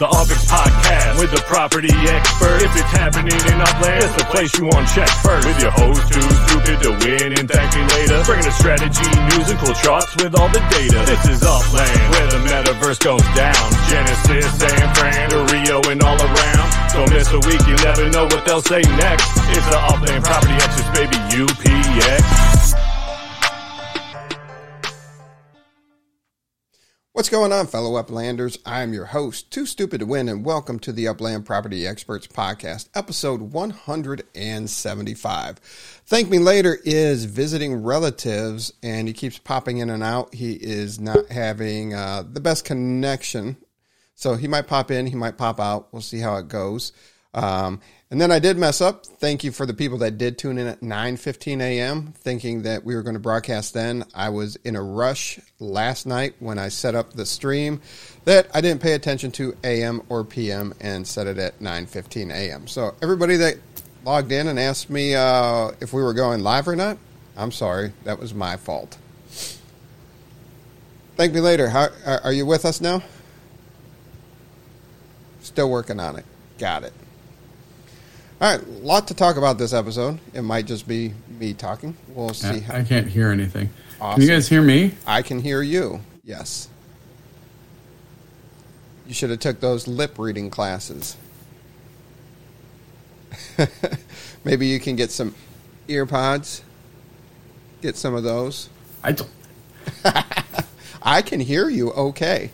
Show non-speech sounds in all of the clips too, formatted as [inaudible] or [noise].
The Upix Podcast with the property expert. If it's happening in Upland, it's the place you want to check first. With your host too stupid to win and thank me later. Bringing the strategy, news, and cool charts with all the data. This is Upland, where the metaverse goes down. Genesis, San Fran, to Rio, and all around. Don't miss a week, you never know what they'll say next. It's the Upland Property Experts, baby, UPX. What's going on, fellow Uplanders? I am your host, Too Stupid to Win, and welcome to the Upland Property Experts Podcast, episode 175. Thank Me Later is visiting relatives, and he keeps popping in and out. He is not having uh, the best connection, so he might pop in, he might pop out. We'll see how it goes. Um, and then I did mess up. Thank you for the people that did tune in at 9:15 a.m. thinking that we were going to broadcast then. I was in a rush last night when I set up the stream that I didn't pay attention to AM or PM and set it at 9:15 a.m. So everybody that logged in and asked me uh, if we were going live or not, I'm sorry. That was my fault. Thank me later. How, are you with us now? Still working on it. Got it. All right, a lot to talk about this episode. It might just be me talking. We'll see. I, how, I can't hear anything. Awesome. Can you guys hear me? I can hear you. Yes. You should have took those lip reading classes. [laughs] Maybe you can get some ear pods. Get some of those. I don't. [laughs] I can hear you okay.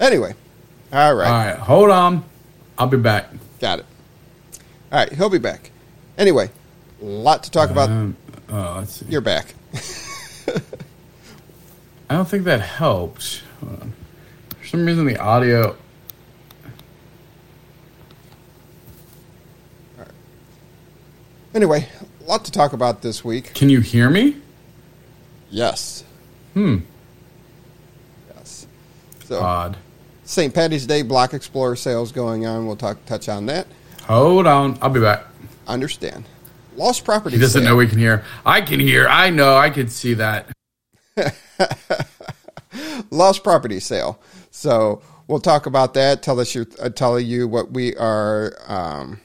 Anyway, all right. All right, hold on. I'll be back. Got it. All right, he'll be back. Anyway, a lot to talk about. Um, oh, let's see. You're back. [laughs] I don't think that on. For some reason, the audio. Anyway, a lot to talk about this week. Can you hear me? Yes. Hmm. Yes. So, Odd. St. Patty's Day Block Explorer sales going on. We'll talk touch on that. Hold on. I'll be back. Understand. Lost property. He doesn't sale. know we can hear. I can hear. I know. I can see that. [laughs] Lost property sale. So we'll talk about that. Tell us your uh, tell you what we are um,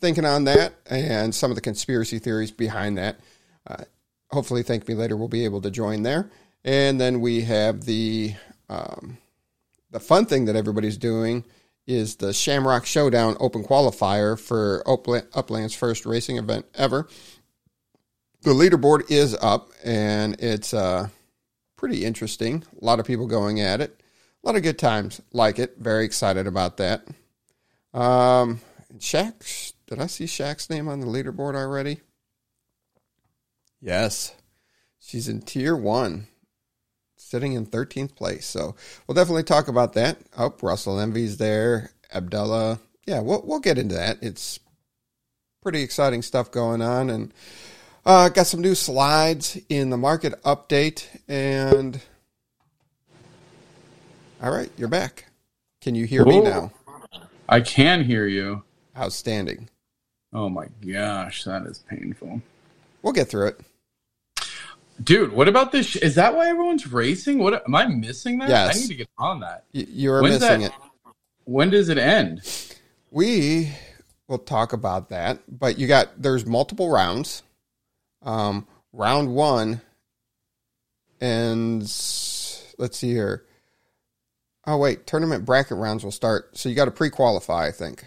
thinking on that and some of the conspiracy theories behind that. Uh, hopefully, thank me later. We'll be able to join there, and then we have the um, the fun thing that everybody's doing is the Shamrock Showdown Open Qualifier for Upland's first racing event ever. The leaderboard is up, and it's uh, pretty interesting. A lot of people going at it. A lot of good times. Like it. Very excited about that. Um, Shaq, did I see Shaq's name on the leaderboard already? Yes. She's in tier one, sitting in 13th place. So we'll definitely talk about that. Oh, Russell Envy's there. Abdullah. Yeah, we'll, we'll get into that. It's pretty exciting stuff going on. And uh, got some new slides in the market update. And all right, you're back. Can you hear me now? I can hear you. Outstanding. Oh my gosh, that is painful. We'll get through it. Dude, what about this? Sh- is that why everyone's racing? What am I missing that? Yes. I need to get on that. Y- You're When's missing that- it. When does it end? We will talk about that, but you got there's multiple rounds. Um, round one, and let's see here. Oh wait, tournament bracket rounds will start. So you got to pre-qualify, I think.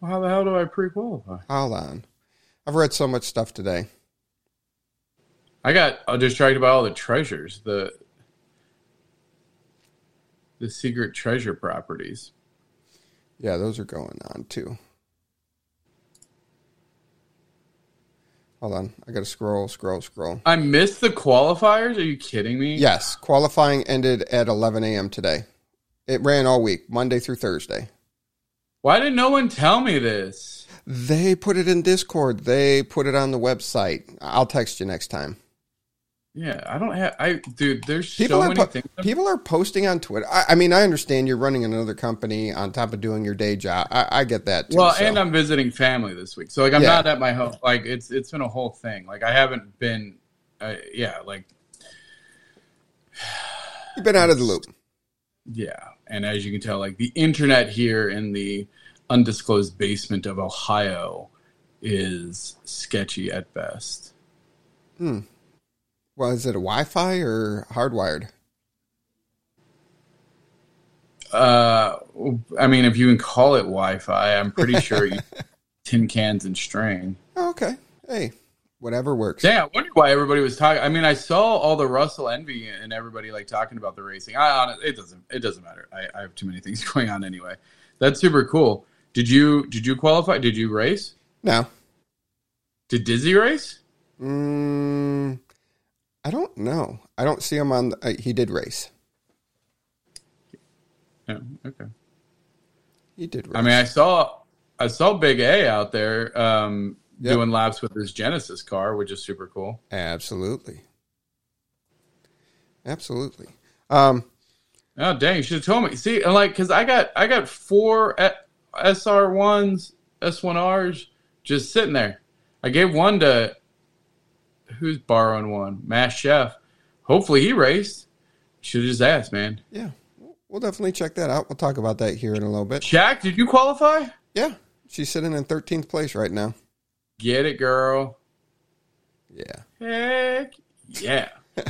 Well, how the hell do I pre-qualify? Hold on, I've read so much stuff today. I got distracted by all the treasures, the the secret treasure properties. Yeah, those are going on too. Hold on, I got to scroll, scroll, scroll. I missed the qualifiers. Are you kidding me? Yes, qualifying ended at 11 a.m. today. It ran all week, Monday through Thursday. Why did no one tell me this? They put it in Discord. They put it on the website. I'll text you next time. Yeah, I don't have. I dude, there's People so are many po- things. people are posting on Twitter. I, I mean, I understand you're running another company on top of doing your day job. I, I get that. Too, well, so. and I'm visiting family this week, so like I'm Yeah. not at my home. Like it's it's been a whole thing. Like I haven't been. Uh, yeah, like [sighs] you've been out of the loop. yeah, and as you can tell, like the internet here in the undisclosed basement of Ohio is sketchy at best. Hmm. Is it a Wi-Fi or hardwired? Uh, I mean, if you can call it Wi-Fi, I'm pretty sure you [laughs] tin cans and string. Oh, okay. Hey, whatever works. Yeah, I wonder why everybody was talking. I mean, I saw all the Russell envy and everybody like talking about the racing. I honestly, it doesn't it doesn't matter. I, I have too many things [laughs] going on anyway. That's super cool. Did you did you qualify? Did you race? No. Did Dizzy race? Mm, I don't know. I don't see him on. The, uh, he did race. Yeah. Okay. He did. Race. I mean, I saw I saw Big A out there um, yep. doing laps with his Genesis car, which is super cool. Absolutely. Absolutely. Um, oh dang! You should have told me. See, like, because I got I got four SR ones, S one Rs just sitting there. I gave one to who's borrowing one? Mass Chef. Hopefully he raced. Should have just asked, man. Yeah, we'll definitely check that out. We'll talk about that here in a little bit. Jack, did you qualify? Yeah, she's sitting in 13th place right now. Get it, girl. Yeah. Heck yeah. [laughs] all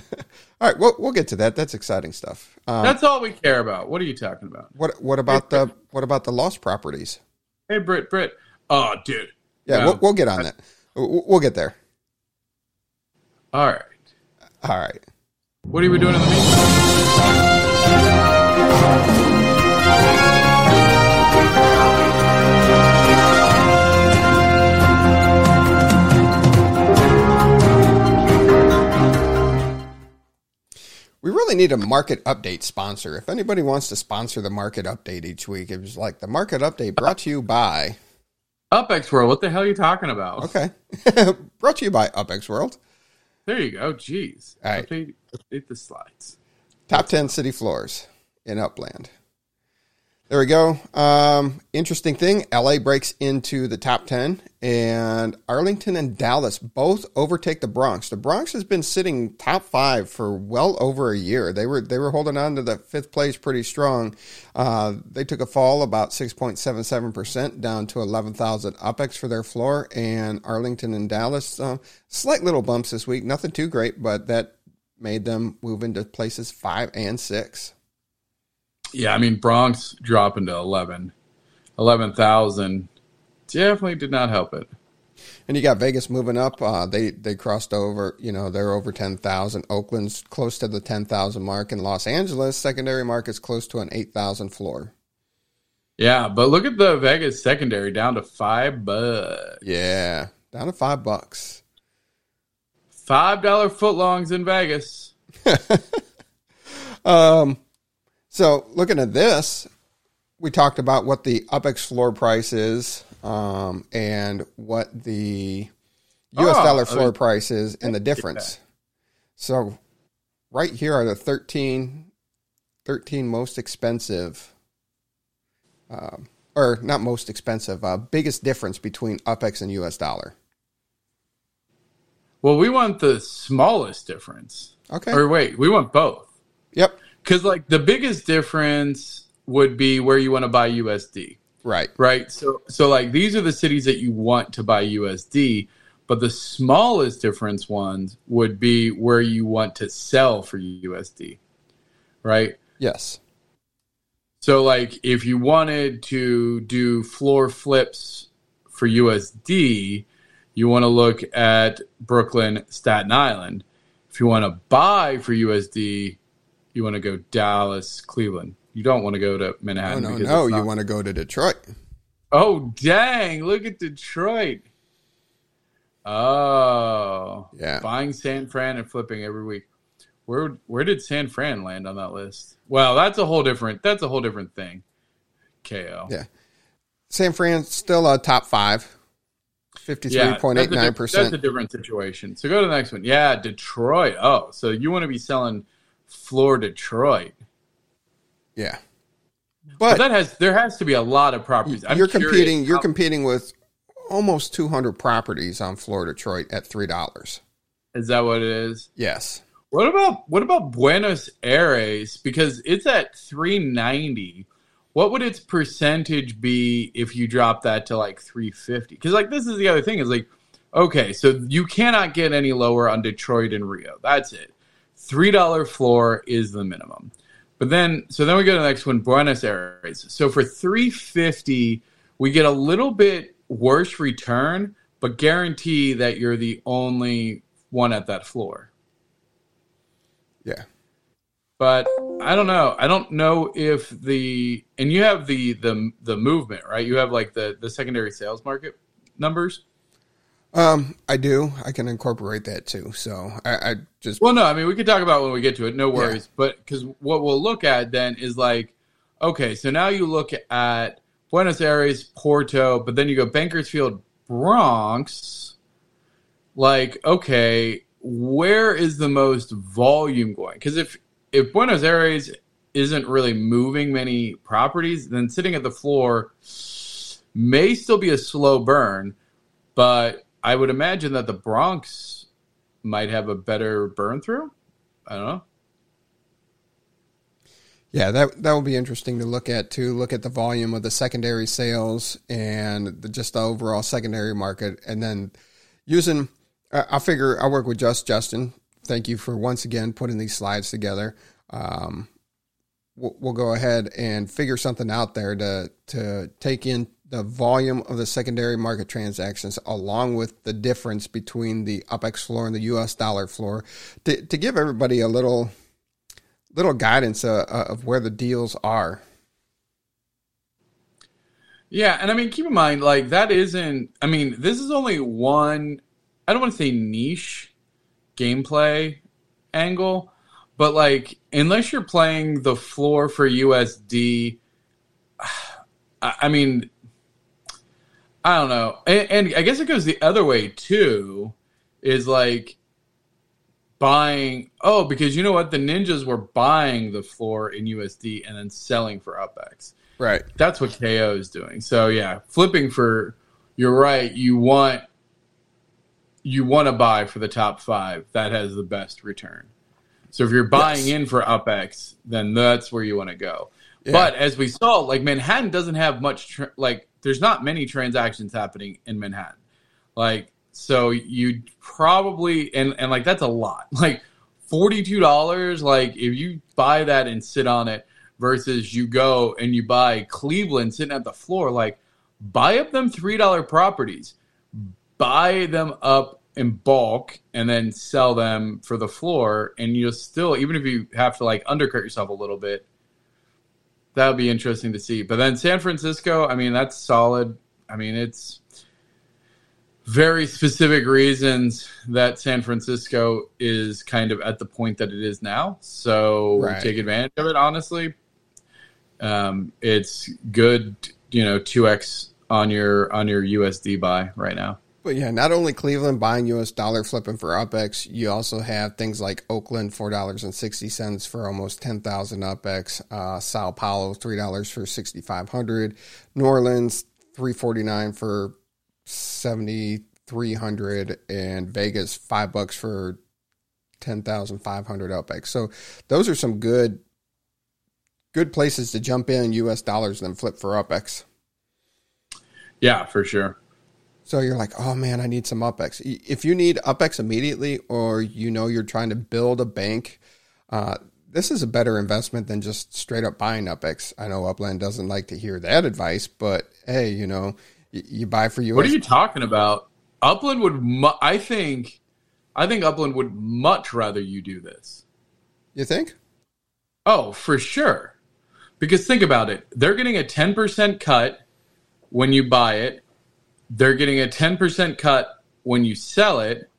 right, we'll we'll get to that. That's exciting stuff. Um, That's all we care about. What are you talking about? What what about hey, the what about the lost properties? Hey, Britt, Britt. Oh, dude. Yeah, no, we'll, we'll get on that. We'll get there. All right. All right. What are we doing in the meantime? We really need a market update sponsor. If anybody wants to sponsor the market update each week, it was like the market update brought to you by UpX World. What the hell are you talking about? Okay. [laughs] brought to you by UpX World. There you go. Jeez. All right. Update, update the slides. Top 10 city floors in Upland. There we go. Um, interesting thing LA breaks into the top 10, and Arlington and Dallas both overtake the Bronx. The Bronx has been sitting top five for well over a year. They were they were holding on to the fifth place pretty strong. Uh, they took a fall about 6.77% down to 11,000 UpX for their floor, and Arlington and Dallas, uh, slight little bumps this week. Nothing too great, but that made them move into places five and six. Yeah, I mean Bronx dropping to 11, 11,000 definitely did not help it. And you got Vegas moving up. Uh, they they crossed over. You know they're over ten thousand. Oakland's close to the ten thousand mark, and Los Angeles secondary market's close to an eight thousand floor. Yeah, but look at the Vegas secondary down to five bucks. Yeah, down to five bucks. Five dollar footlongs in Vegas. [laughs] um, so looking at this, we talked about what the UpX floor price is um, and what the U.S. Oh, dollar floor I mean, price is and the difference. So right here are the 13, 13 most expensive, um, or not most expensive, uh, biggest difference between UpX and U.S. dollar. Well, we want the smallest difference. Okay. Or wait, we want both. Yep. Because like the biggest difference would be where you want to buy USD. Right. Right. So so like these are the cities that you want to buy USD, but the smallest difference ones would be where you want to sell for USD. Right? Yes. So like if you wanted to do floor flips for USD, you want to look at Brooklyn, Staten Island. If you want to buy for USD, you want to go Dallas, Cleveland. You don't want to go to Manhattan. No, no, no. Not... You want to go to Detroit. Oh, dang. Look at Detroit. Oh. Yeah. Buying San Fran and flipping every week. Where where did San Fran land on that list? Well, that's a whole different that's a whole different thing. KO. Yeah. San Fran's still a top 5. 53.89%. That's a different situation. So go to the next one. Yeah, Detroit. Oh, so you want to be selling floor Detroit. Yeah. But, but, that has there has to be a lot of properties. I'm you're competing. You're competing with almost 200 properties on floor Detroit at three dollars. Is that what it is? Yes. What about what about Buenos Aires? Because it's at 390. What would its percentage be if you drop that to like 350? Because like this is the other thing is like, okay, so you cannot get any lower on Detroit and Rio. That's it. Three dollar floor is the minimum. But then so then we go to the next one, Buenos Aires. So for 350, we get a little bit worse return, but guarantee that you're the only one at that floor. Yeah. But I don't know. I don't know if the and you have the the the movement, right? You have like the the secondary sales market numbers. Um, I do. I can incorporate that too. So I, I just Well, no, I mean we could talk about when we get to it. No worries. But because what we'll look at then is like, okay, so now you look at Buenos Aires, Porto, but then you go Bakersfield, Bronx. Like, okay, where is the most volume going? Because if if Buenos Aires isn't really moving many properties, then sitting at the floor may still be a slow burn. But I would imagine that the Bronx might have a better burn through. I don't know. Yeah, that that will be interesting to look at too. Look at the volume of the secondary sales and the, just the overall secondary market, and then using. I figure I work with Just Justin. Thank you for once again putting these slides together. Um, we'll, we'll go ahead and figure something out there to to take in the volume of the secondary market transactions along with the difference between the UPX floor and the US dollar floor to, to give everybody a little little guidance uh, uh, of where the deals are. Yeah, and I mean, keep in mind, like that isn't. I mean, this is only one. I don't want to say niche gameplay angle, but like, unless you're playing the floor for USD, [sighs] I mean, I don't know, and, and I guess it goes the other way too. Is like buying. Oh, because you know what, the ninjas were buying the floor in USD and then selling for UpX. Right. That's what KO is doing. So yeah, flipping for you're right. You want you want to buy for the top five. That has the best return. So if you're buying Yes. in for UpX, then that's where you want to go. But as we saw, like Manhattan doesn't have much. Tra- like there's not many transactions happening in Manhattan. Like so, you probably and and like that's a lot. [laughs] Like forty two dollars. Like if you buy that and sit on it versus you go and you buy Cleveland sitting at the floor, like buy up them three dollar properties, buy them up in bulk and then sell them for the floor, and you'll still even if you have to like undercut yourself a little bit, that would be interesting to see. But then San Francisco, I mean, that's solid. I mean, it's very specific reasons that San Francisco is kind of at the point that it is now. So Right. take advantage of it, honestly. Um, it's good, you know, 2x on your on your USD buy right now. But yeah, not only Cleveland buying US dollar flipping for UpX, you also have things like Oakland, four dollars and sixty cents for almost ten thousand UpX, uh, Sao Paulo, three dollars for sixty five hundred, New Orleans, three forty nine for seventy three hundred, and Vegas, five bucks for ten thousand five hundred UpX. So those are some good good places to jump in US dollars and then flip for UpX. Yeah, for sure. So you're like, oh man, I need some UpX. If you need UpX immediately, or you know you're trying to build a bank, uh, this is a better investment than just straight up buying UpX. I know Upland doesn't like to hear that advice, but hey, you know, you, you buy for US. What are you talking about? Upland would, mu- I think, I think Upland would much rather you do this. You think? Oh, for sure. Because think about it. They're getting a 10% cut when you buy it. They're getting a 10% cut when you sell it.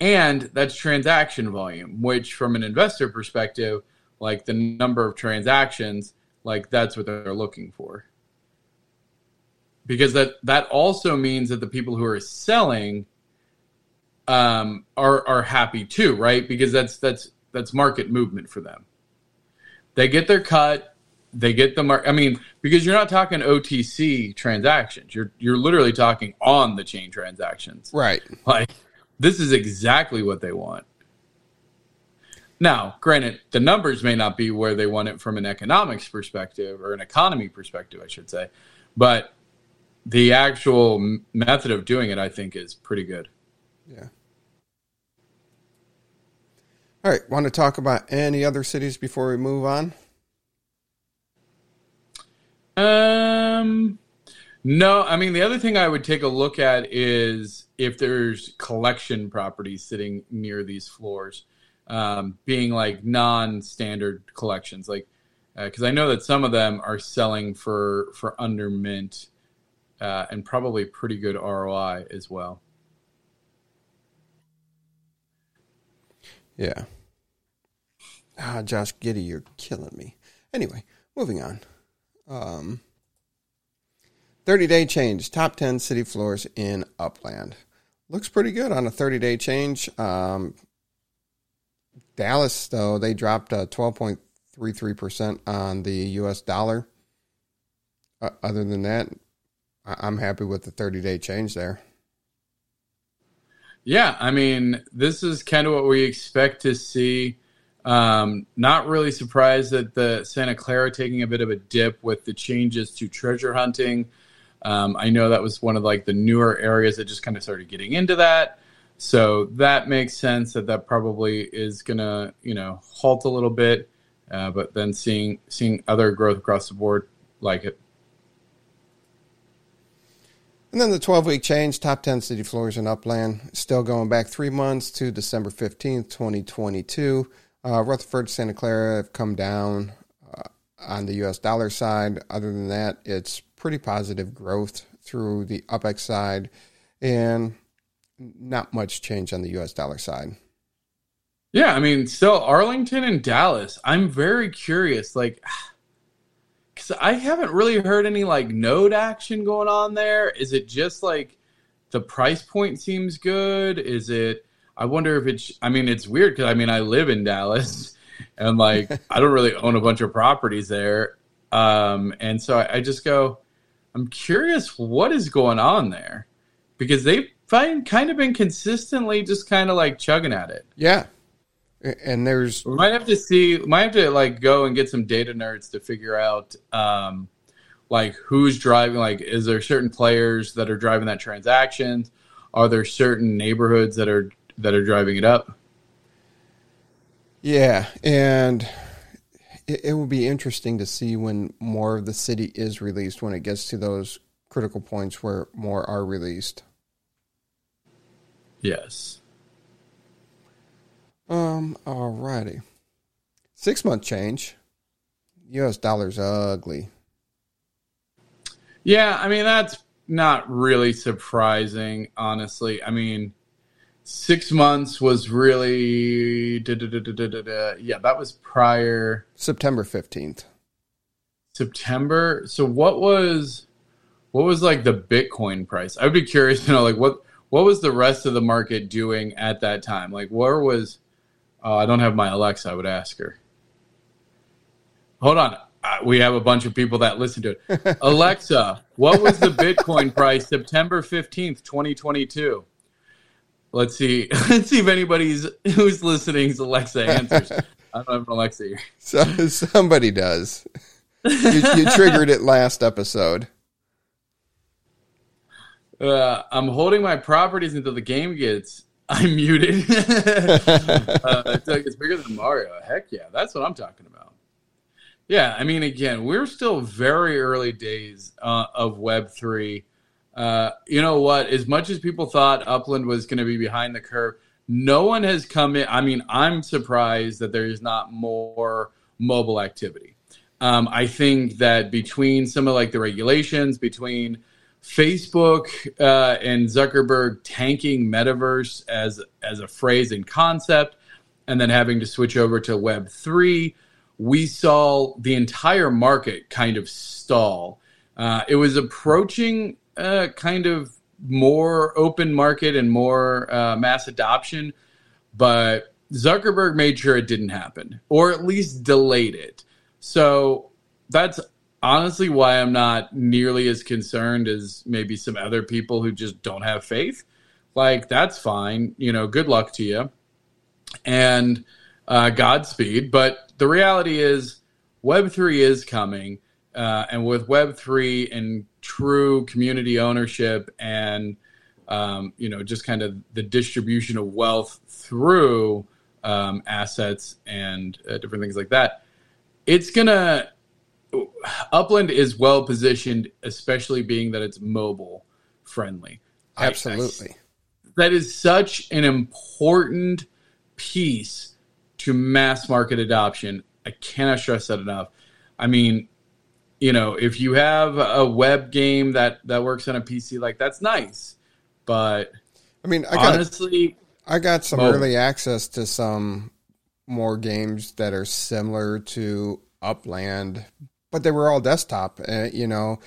And that's transaction volume, which from an investor perspective, like the number of transactions, like that's what they're looking for. Because that that also means that the people who are selling um, are are happy too, right? Because that's that's that's market movement for them. They get their cut. They get the mark. I mean, because you're not talking OTC transactions. You're you're literally talking on the chain transactions. Right. Like this is exactly what they want. Now, granted, the numbers may not be where they want it from an economics perspective or an economy perspective, I should say, but the actual method of doing it, I think, is pretty good. Yeah. All right. Want to talk about any other cities before we move on? Um, no. I mean, the other thing I would take a look at is if there's collection properties sitting near these floors, um, being like non-standard collections, like because uh, I know that some of them are selling for for under mint uh, and probably pretty good ROI as well. Yeah. Ah, Josh Giddy, you're killing me. Anyway, moving on. Um, 30 day change, top 10 city floors in Upland. Looks pretty good on a 30 day change. Um, Dallas, though, they dropped uh, 12.33% on the US dollar. Uh, other than that, I'm happy with the 30 day change there. Yeah, I mean, this is kind of what we expect to see. Um, not really surprised that the Santa Clara taking a bit of a dip with the changes to treasure hunting. Um, I know that was one of like the newer areas that just kind of started getting into that. So that makes sense that that probably is gonna, you know, halt a little bit. Uh, but then seeing seeing other growth across the board like it. And then the 12 week change, top 10 city floors in Upland, still going back three months to December 15th, 2022. Uh, Rutherford, Santa Clara have come down uh, on the US dollar side. Other than that, it's pretty positive growth through the UPX side and not much change on the US dollar side. Yeah, I mean, still Arlington and Dallas. I'm very curious. Like, [sighs] because I haven't really heard any like node action going on there. Is it just like the price point seems good? Is it? I wonder if it's. I mean, it's weird because I mean I live in Dallas, [laughs] and like I don't really own a bunch of properties there, um, and so I, I just go. I'm curious what is going on there because they've kind of been consistently just kind of like chugging at it. Yeah, and there's we might have to see might have to like go and get some data nerds to figure out um like who's driving like is there certain players that are driving that transaction are there certain neighborhoods that are that are driving it up yeah and it, it will be interesting to see when more of the city is released when it gets to those critical points where more are released yes um, alrighty. Six month change. US dollar's ugly. Yeah, I mean that's not really surprising, honestly. I mean, six months was really yeah, that was prior September fifteenth. September. So what was what was like the Bitcoin price? I would be curious to know like what what was the rest of the market doing at that time? Like where was uh, I don't have my Alexa. I would ask her. Hold on. Uh, we have a bunch of people that listen to it. [laughs] Alexa, what was the Bitcoin price September 15th, 2022? Let's see. [laughs] Let's see if anybody's who's listening's Alexa answers. I don't have an Alexa here. So somebody does. You, you triggered it last episode. Uh, I'm holding my properties until the game gets I'm muted. [laughs] uh, it's, like, it's bigger than Mario. Heck yeah, that's what I'm talking about. Yeah, I mean, again, we're still very early days uh, of Web three. Uh, you know what? As much as people thought Upland was going to be behind the curve, no one has come in. I mean, I'm surprised that there is not more mobile activity. Um, I think that between some of like the regulations, between Facebook uh, and Zuckerberg tanking metaverse as as a phrase and concept, and then having to switch over to Web three, we saw the entire market kind of stall. Uh, it was approaching uh, kind of more open market and more uh, mass adoption, but Zuckerberg made sure it didn't happen, or at least delayed it. So that's honestly why I'm not nearly as concerned as maybe some other people who just don't have faith. Like, that's fine. You know, good luck to you. And uh, Godspeed. But the reality is, Web three is coming, uh, and with Web three and true community ownership and um, you know just kind of the distribution of wealth through um, assets and uh, different things like that, it's gonna Upland is well positioned, especially being that it's mobile friendly. Absolutely. That is such an important piece to mass market adoption. I cannot stress that enough. I mean, you know, if you have a web game that that works on a PC, like that's nice, but I mean, I got, honestly, I got some mobile. early access to some more games that are similar to Upland, but they were all desktop, uh, you know,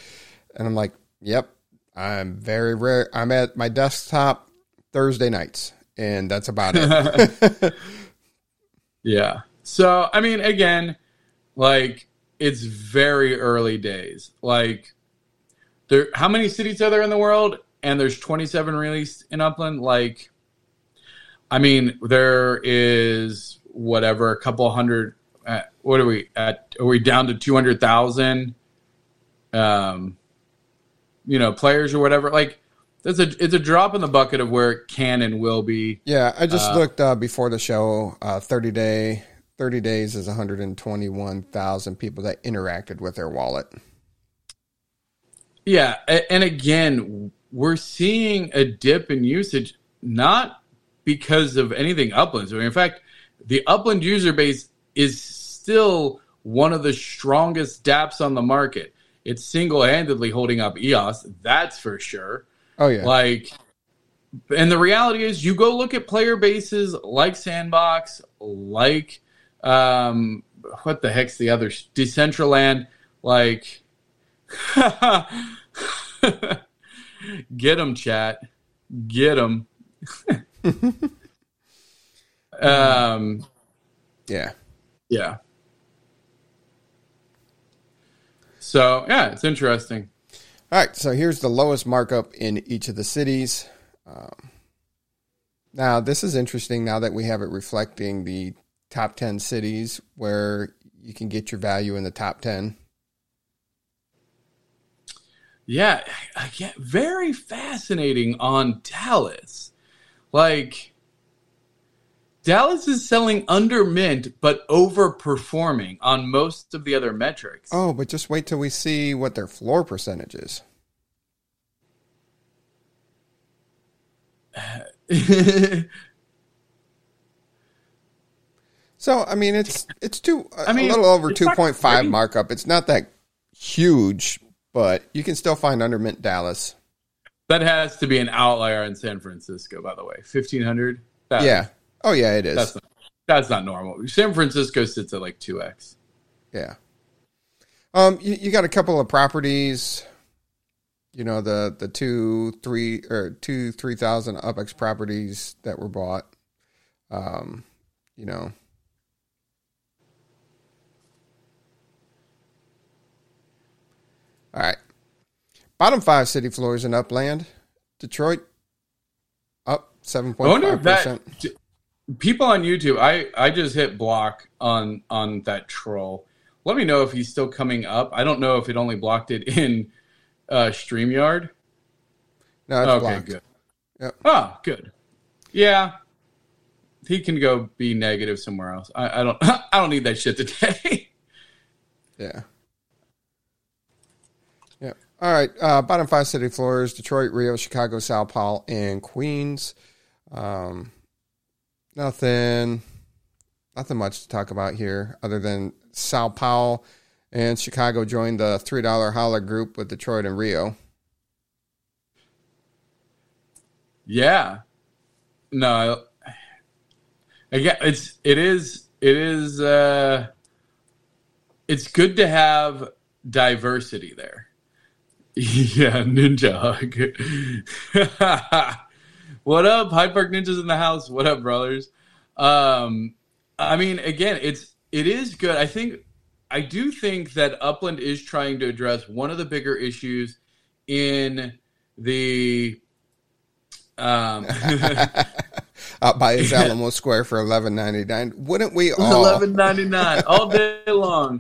and I'm like, yep, I'm very rare. I'm at my desktop Thursday nights, and that's about it. [laughs] yeah. So, I mean, again, like it's very early days. Like, there, how many cities are there in the world? And there's 27 released in Upland. Like, I mean, there is whatever a couple hundred. Uh, what are we at? Are we down to 200,000? Um, you know, players or whatever. Like, it's a it's a drop in the bucket of where it can and will be. Yeah, I just uh, looked uh, before the show. Uh, Thirty day, thirty days is one hundred and twenty one thousand people that interacted with their wallet. Yeah, and again, we're seeing a dip in usage, not because of anything Upland. So in fact, the Upland user base is still one of the strongest DApps on the market. It's single handedly holding up EOS, that's for sure. Oh yeah. Like and the reality is you go look at player bases like Sandbox, like um what the heck's the other Decentraland, like [laughs] get them chat. Get them. [laughs] um yeah. Yeah. So yeah, it's interesting. All right, so here's the lowest markup in each of the cities. Um, now, this is interesting now that we have it reflecting the top 10 cities where you can get your value in the top 10. Yeah, I get very fascinating on Dallas. Like, Dallas is selling under mint, but overperforming on most of the other metrics. Oh, but just wait till we see what their floor percentage is. [laughs] so I mean, it's it's two. I mean, a little over two point five markup. It's not that huge, but you can still find under mint Dallas. That has to be an outlier in San Francisco, by the way. Fifteen hundred. Yeah, Oh yeah, it is. That's not, that's not normal. San Francisco sits at like two x. Yeah. Um, you, you got a couple of properties. You know the the two three or two three thousand UpX properties that were bought. Um, you know. All right. Bottom five city floors in Upland. Detroit up seven point five percent people on YouTube, I I just hit block on on that troll. Let me know if he's still coming up. I don't know if it only blocked it in uh, Streamyard. No, it's okay, blocked. good. Yep. Oh, good. Yeah, he can go be negative somewhere else. I, I don't. [laughs] I don't need that shit today. yeah. All right. Uh, bottom five city floors: Detroit, Rio, Chicago, Sao Paulo, and Queens. Um, Nothing, nothing much to talk about here other than Sao Paulo and Chicago joined the three dollar holler group with Detroit and Rio. Yeah, no, again, it's it is it is uh, it's good to have diversity there. [laughs] yeah, ninja hug. [laughs] What up, Hyde Park Ninjas in the house? What up, brothers? Um, I mean, again, it's it is good. I think I do think that Upland is trying to address one of the bigger issues in the. Um, out by his Alamo Square for eleven ninety nine. Wouldn't we [laughs] all? Eleven ninety nine all day long.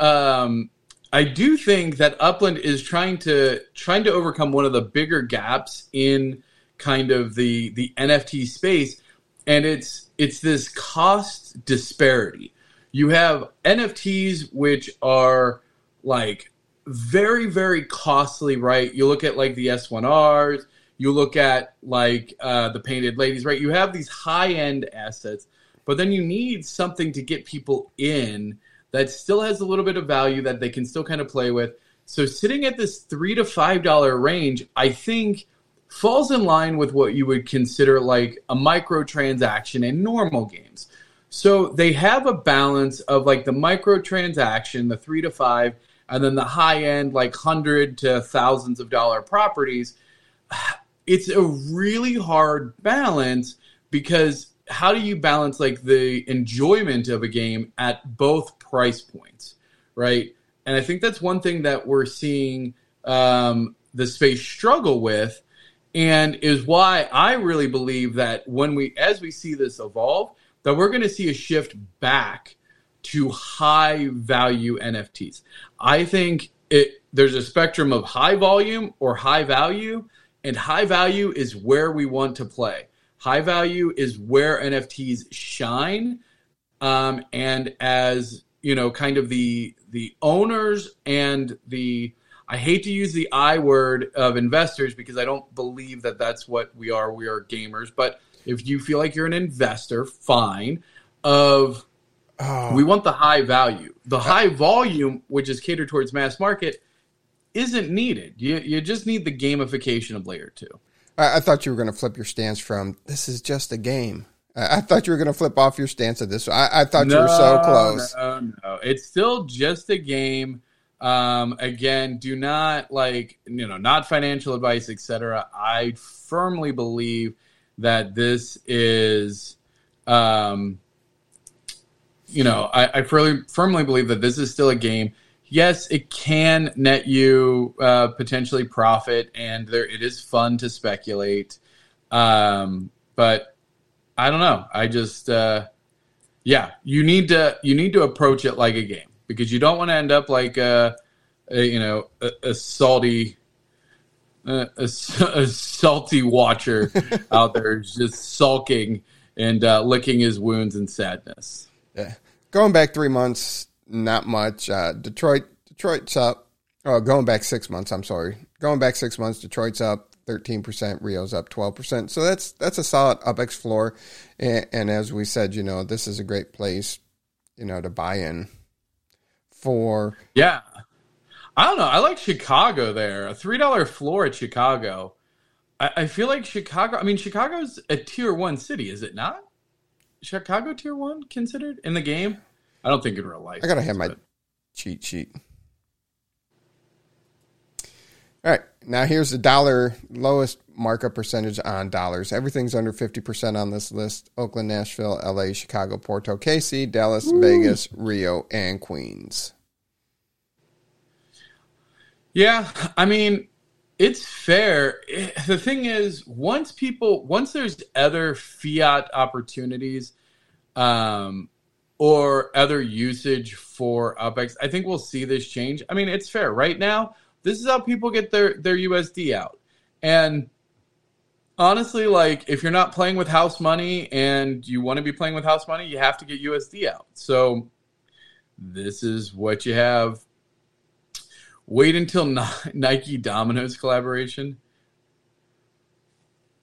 Um, I do think that Upland is trying to trying to overcome one of the bigger gaps in kind of the the NFT space, and it's it's this cost disparity. You have NFTs which are like very very costly, right? You look at like the S1Rs, you look at like uh, the painted ladies, right? You have these high end assets, but then you need something to get people in that still has a little bit of value that they can still kind of play with. So sitting at this three to five dollar range, I think falls in line with what you would consider like a microtransaction in normal games. So they have a balance of like the microtransaction, the three to five, and then the high end, like hundred to thousands of dollar properties. [sighs] It's a really hard balance because how do you balance like the enjoyment of a game at both price points, right? And I think that's one thing that we're seeing um, the space struggle with, and is why I really believe that when we, as we see this evolve, that we're going to see a shift back to high value NFTs. I think it there's a spectrum of high volume or high value, and high value is where we want to play. High value is where NFTs shine, um, and as you know, kind of the the owners and the I hate to use the I word of investors because I don't believe that that's what we are. We are gamers, but if you feel like you're an investor, fine. Of oh. we want the high value, the high volume, which is catered towards mass market, isn't needed. You you just need the gamification of layer two. I, I thought you were going to flip your stance from this is just a game. I, I thought you were going to flip off your stance of this. I, I thought no, you were so close. No, no, it's still just a game. Um, again, do not like you know, not financial advice, etc. I firmly believe that this is, um, you know, I, I firmly firmly believe that this is still a game yes, it can net you uh, potentially profit, and there it is fun to speculate. Um, but I don't know. I just uh, yeah, you need to you need to approach it like a game because you don't want to end up like a, a you know a, a salty. A, a, [laughs] a, salty watcher [laughs] out there just sulking and uh, licking his wounds in sadness. Yeah. Going back three months, not much. Uh, Detroit, Detroit's up. Oh, going back six months. I'm sorry. Going back six months, Detroit's up 13%. Rio's up 12%. So that's that's a solid UpX floor. And, and as we said, you know, this is a great place, you know, to buy in for. Yeah. I don't know. I like Chicago there. A three dollar floor at Chicago. I, I feel like Chicago. I mean, Chicago's a tier one city, is it not? Chicago tier one considered in the game? I don't think in real life. I gotta have my but... cheat sheet. All right, now here's the dollar lowest markup percentage on dollars. Everything's under 50% on this list Oakland, Nashville, LA, Chicago, Porto, KC, Dallas, Ooh. Vegas, Rio, and Queens. Yeah, I mean, it's fair. The thing is, once people, once there's other fiat opportunities, um, or other usage for UpX. I think we'll see this change. I mean, it's fair. Right now, this is how people get their, their USD out. And honestly, like if you're not playing with house money and you want to be playing with house money, you have to get USD out. So this is what you have. Wait until Nike Domino's collaboration.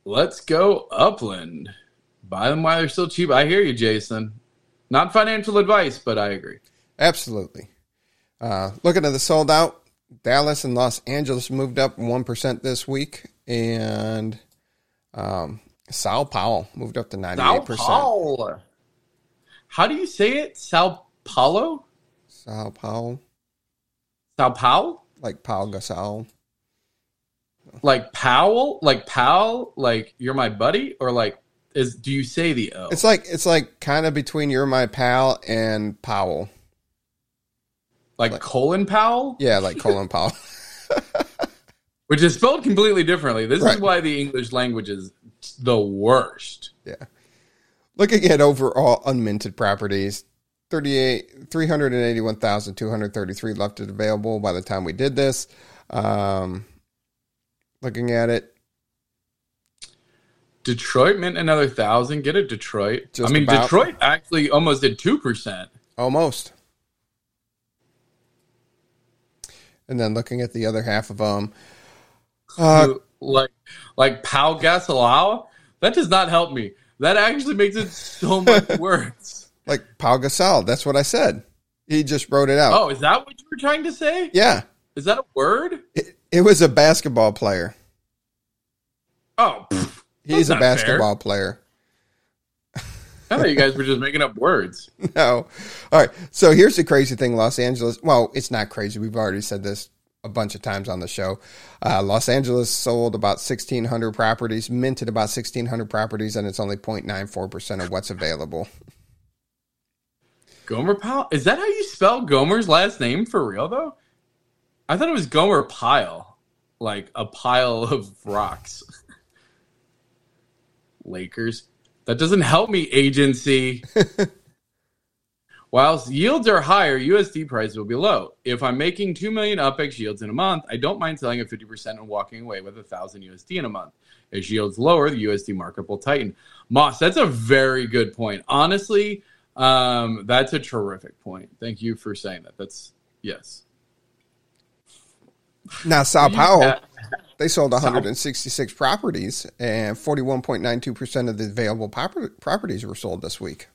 Let's go Upland. Buy them while they're still cheap. I hear you, Jason. Not financial advice, but I agree. Absolutely. Uh, looking at the sold out, Dallas and Los Angeles moved up 1% this week, and um, Sao Paulo moved up to 98%. Sao Paulo. How do you say it? Sao Paulo? Sao Paulo. Sao Paulo? Like Pau Gasol. Like Powell? Like Powell? Like you're my buddy? Or like is do you say the O? It's like it's like kind of between "You're My Pal" and Powell. Like, like Colin Powell? Yeah, like Colin Powell. [laughs] Which is spelled completely differently. This right. is why the English language is the worst. Yeah. Looking at overall unminted properties, 38 381,233 left it available by the time we did this. Um, looking at it, Detroit mint another thousand. Get it, Detroit. Just I mean, about. Detroit actually almost did two percent. almost. And then looking at the other half of them, uh, like like Pau Gasol. That does not help me. That actually makes it so much [laughs] worse. like Pau Gasol, that's what I said. He just wrote it out. Oh, is that what you were trying to say? Yeah, Is that a word? it, it was a basketball player. Oh, pff, He's a not fair. basketball player. I thought you guys were just making up words. [laughs] No. All right. So here's the crazy thing Los Angeles. Well, it's not crazy. We've already said this a bunch of times on the show. Uh, Los Angeles sold about 1,600 properties, minted about 1,600 properties, and it's only 0.94% of what's available. Gomer Pyle? Is that how you spell Gomer's last name for real though? I thought it was Gomer Pile, like a pile of rocks. [laughs] Lakers. That doesn't help me, agency. [laughs] Whilst yields are higher, USD prices will be low. If I'm making two million UPEX yields in a month, I don't mind selling at 50% and walking away with a thousand USD in a month. As yields lower, the USD market will tighten. Moss, that's a very good point. Honestly, um, that's a terrific point. Thank you for saying that. That's yes. Now, Sao Paulo, they sold 166 properties, and 41.92% of the available pop- properties were sold this week.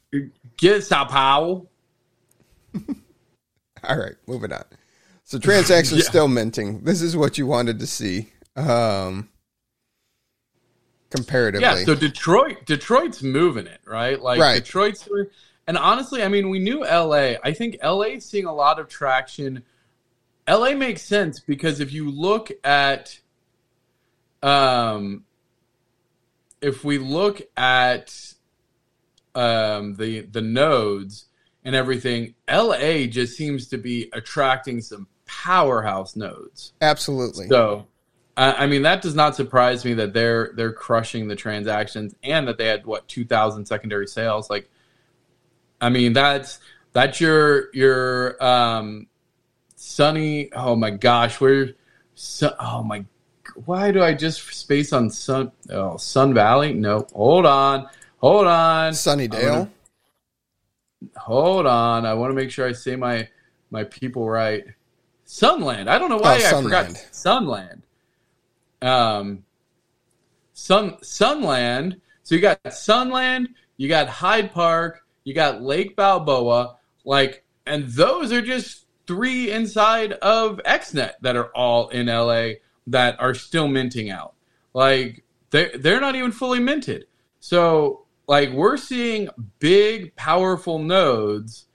Get Sao Paulo. [laughs] All right, moving on. So transactions [laughs] Yeah. still minting. This is what you wanted to see. Um, comparatively. Yeah, so Detroit, Detroit's moving it, right? Like Right. Detroit's and honestly, I mean, we knew LA. I think LA is seeing a lot of traction. LA makes sense because if you look at, um, if we look at, um, the the nodes and everything, LA just seems to be attracting some powerhouse nodes. Absolutely. So, I I mean, that does not surprise me that they're they're crushing the transactions and that they had what two thousand secondary sales. Like, I mean, that's that's your your um, sunny. Oh my gosh, where? Sun, oh my, why do I just space on Sun? Oh, Sun Valley? No, hold on, hold on, Sunnydale. hold on. I want to make sure I say my my people right. Sunland. I don't know why Oh, I forgot Sunland. Um, Sun Sunland. So you got Sunland, you got Hyde Park, you got Lake Balboa, like, and those are just three inside of XNet that are all in LA that are still minting out. Like they they're not even fully minted. So like we're seeing big powerful nodes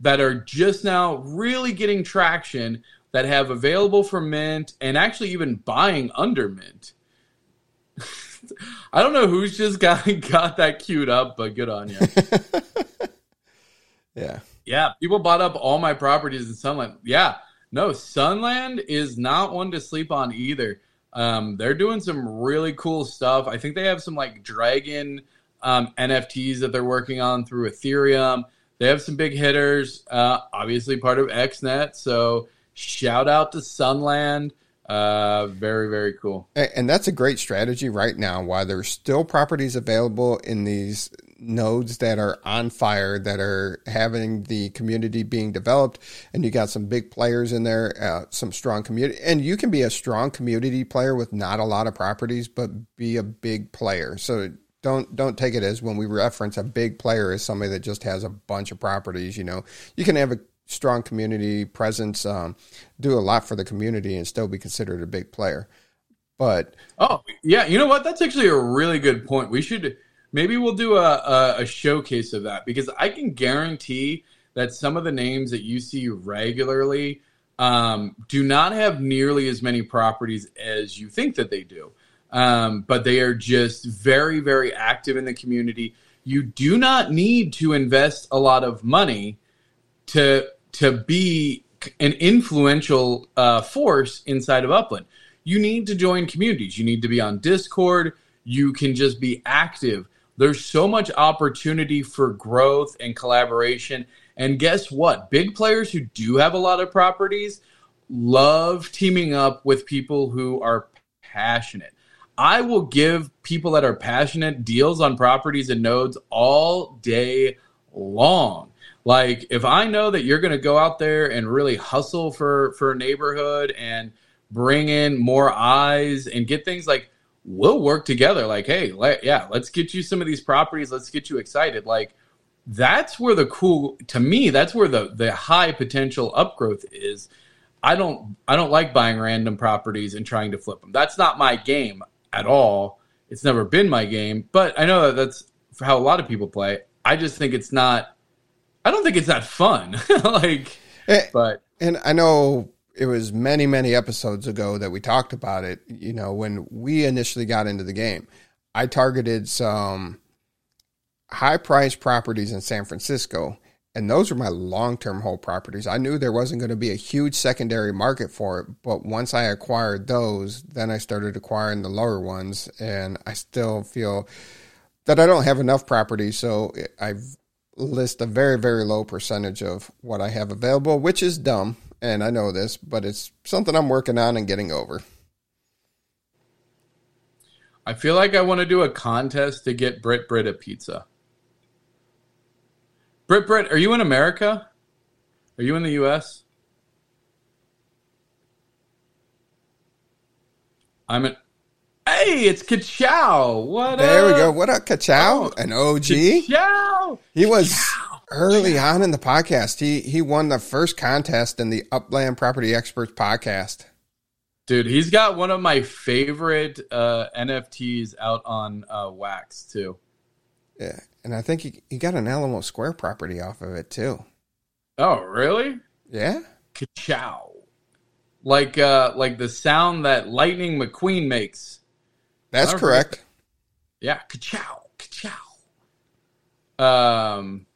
that are just now really getting traction that have available for mint and actually even buying under mint. [laughs] I don't know who's just got [laughs] got that queued up, but good on you. [laughs] Yeah. Yeah, people bought up all my properties in Sunland. Yeah, no, Sunland is not one to sleep on either. Um, they're doing some really cool stuff. I think they have some like Dragon um, NFTs that they're working on through Ethereum. They have some big hitters, uh, obviously part of XNet. So shout out to Sunland. Uh, very very cool. And that's a great strategy right now. While there's still properties available in these nodes that are on fire, that are having the community being developed, and you got some big players in there, uh, some strong community, and you can be a strong community player with not a lot of properties, but be a big player. So don't don't take it as when we reference a big player as somebody that just has a bunch of properties. You know, you can have a strong community presence, um, do a lot for the community, and still be considered a big player. But Oh yeah, you know what? That's actually a really good point. We should maybe we'll do a, a, a showcase of that because I can guarantee that some of the names that you see regularly um, do not have nearly as many properties as you think that they do. Um, but they are just very, very active in the community. You do not need to invest a lot of money to to be an influential uh, force inside of Upland. You need to join communities. You need to be on Discord. You can just be active. There's so much opportunity for growth and collaboration. And guess what? Big players who do have a lot of properties love teaming up with people who are passionate. I will give people that are passionate deals on properties and nodes all day long. Like if I know that you're going to go out there and really hustle for for a neighborhood and bring in more eyes and get things like we'll work together. Like hey let, yeah let's get you some of these properties. Let's get you excited. Like that's where the cool to me that's where the the high potential upgrowth is. I don't i don't like buying random properties and trying to flip them. That's not my game at all. It's never been my game but i know that that's how a lot of people play. I just think it's not i don't think it's that fun. [laughs] Like Eh, but And I know it was many, many episodes ago that we talked about it. You know, when we initially got into the game, I targeted some high priced properties in San Francisco, and those were my long term hold properties. I knew there wasn't going to be a huge secondary market for it, but once I acquired those, then I started acquiring the lower ones, and I still feel that I don't have enough properties, so I've list a very very low percentage of what I have available, which is dumb, and I know this, but it's something I'm working on and getting over. I feel like I want to do a contest to get Brit Brit a pizza. Brit Brit, are you in America? Are you in the US? I'm in. Hey, it's Kachow. What There we go. What up, Kachow? Oh, An OG. Kachow. He was early on in the podcast. He he won the first contest in the Upland Property Experts podcast. Dude, he's got one of my favorite uh, NFTs out on uh, Wax too. Yeah, and I think he, he got an Alamo Square property off of it too. Oh, really? Yeah, Kachow. Like uh like the sound that Lightning McQueen makes. that's correct. Yeah, kachow, kachow. Um,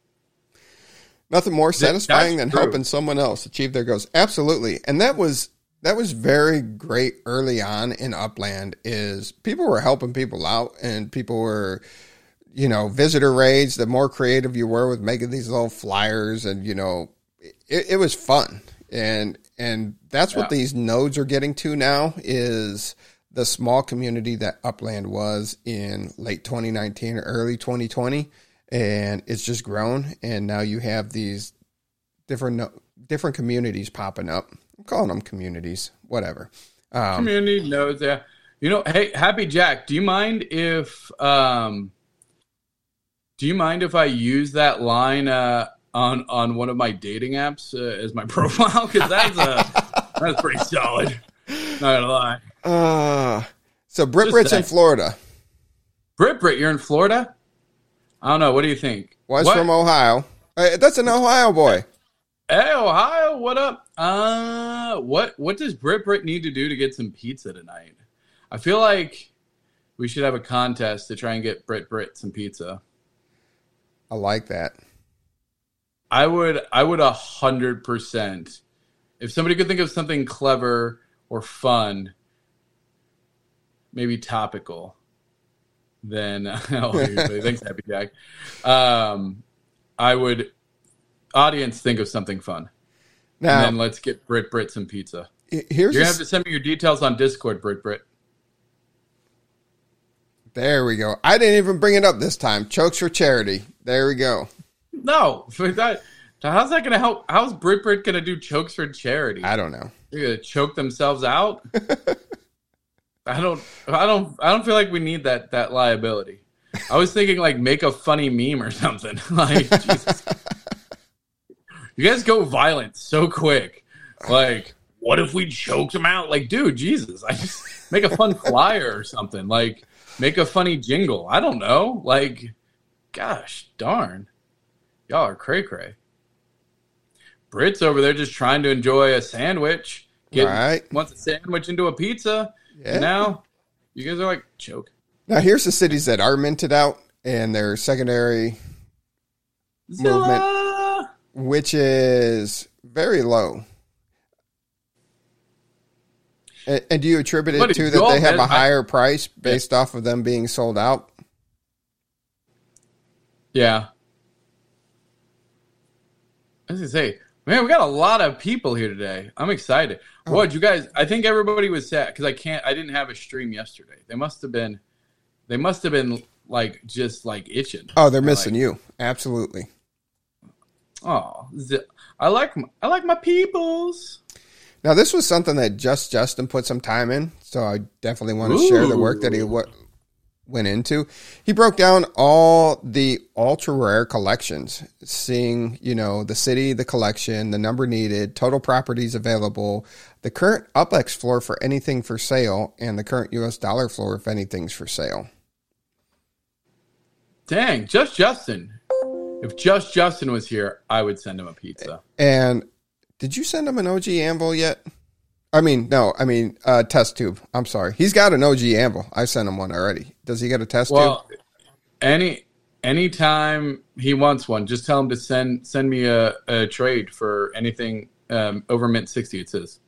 Nothing more satisfying than true. helping someone else achieve their goals. Absolutely. And that was that was very great early on in Upland is people were helping people out and people were you know, visitor raids, the more creative you were with making these little flyers and you know, it, it was fun. And and that's what these nodes are getting to now is the small community that Upland was in late 2019 or early 2020 and it's just grown and now you have these different different communities popping up i'm calling them communities whatever um, community knows yeah. You know, hey, Happy Jack, do you mind if um, do you mind if I use that line uh on on one of my dating apps uh, as my [laughs] profile? Because that's uh that's pretty solid. Not gonna lie. uh, so Brit Brit's in. Florida Brit Brit, you're in Florida. I don't know. What do you think? was What? from Ohio Uh, that's an Ohio boy Hey, Ohio, what up? Uh, what what does Brit Brit need to do to get some pizza tonight? I feel like we should have a contest to try and get Brit Brit some pizza. I like that I would I would a hundred percent. If somebody could think of something clever or fun, maybe topical, then [laughs] oh, usually, thanks, Happy Jack. Um, I would audience think of something fun, now and then let's get Brit Brit some pizza. here's You're gonna have to send me your details on Discord, Brit Brit. there we go I didn't even bring it up this time chokes for charity there we go No, for that. How's that gonna help? How's Brit Brit gonna do chokes for charity? I don't know They're gonna choke themselves out. [laughs] I don't. I don't. I don't feel like we need that that liability. I was thinking like make a funny meme or something. [laughs] like Jesus. you guys go violent so quick. Like, what if we choked him out? Like, dude, Jesus, I just make a fun flyer or something. Like, make a funny jingle. I don't know. Like, gosh darn, y'all are cray cray. Brits over there just trying to enjoy a sandwich. Get, Right. Wants a sandwich into a pizza. Yeah. Now you guys are like choke. now here's the cities that are minted out and their secondary Movement. Which is very low. And, and do you attribute it What to that they have a higher price based off of them being sold out? Yeah. I was gonna say, man, we got a lot of people here today. I'm excited. Oh. What you guys? I think everybody was sad because I can't. I didn't have a stream yesterday. They must have been. They must have been like just like itching. Oh, they're missing Like, you. Absolutely. Oh, I like my, I like my peoples. Now, this was something that just Justin put some time in, so I definitely want to share the work that he what went into. He broke down all the ultra rare collections, seeing you know the city, the collection, the number needed, total properties available, the current UpX floor for anything for sale, and the current U.S. dollar floor if anything's for sale. Dang, just Justin. If just Justin was here, I would send him a pizza. And did you send him an OG anvil yet? I mean, no, I mean, uh, test tube. I'm sorry. He's got an OG anvil. I sent him one already. Does he get a test Well, tube? any anytime he wants one, just tell him to send send me a, a trade for anything um, over mint sixty. It says.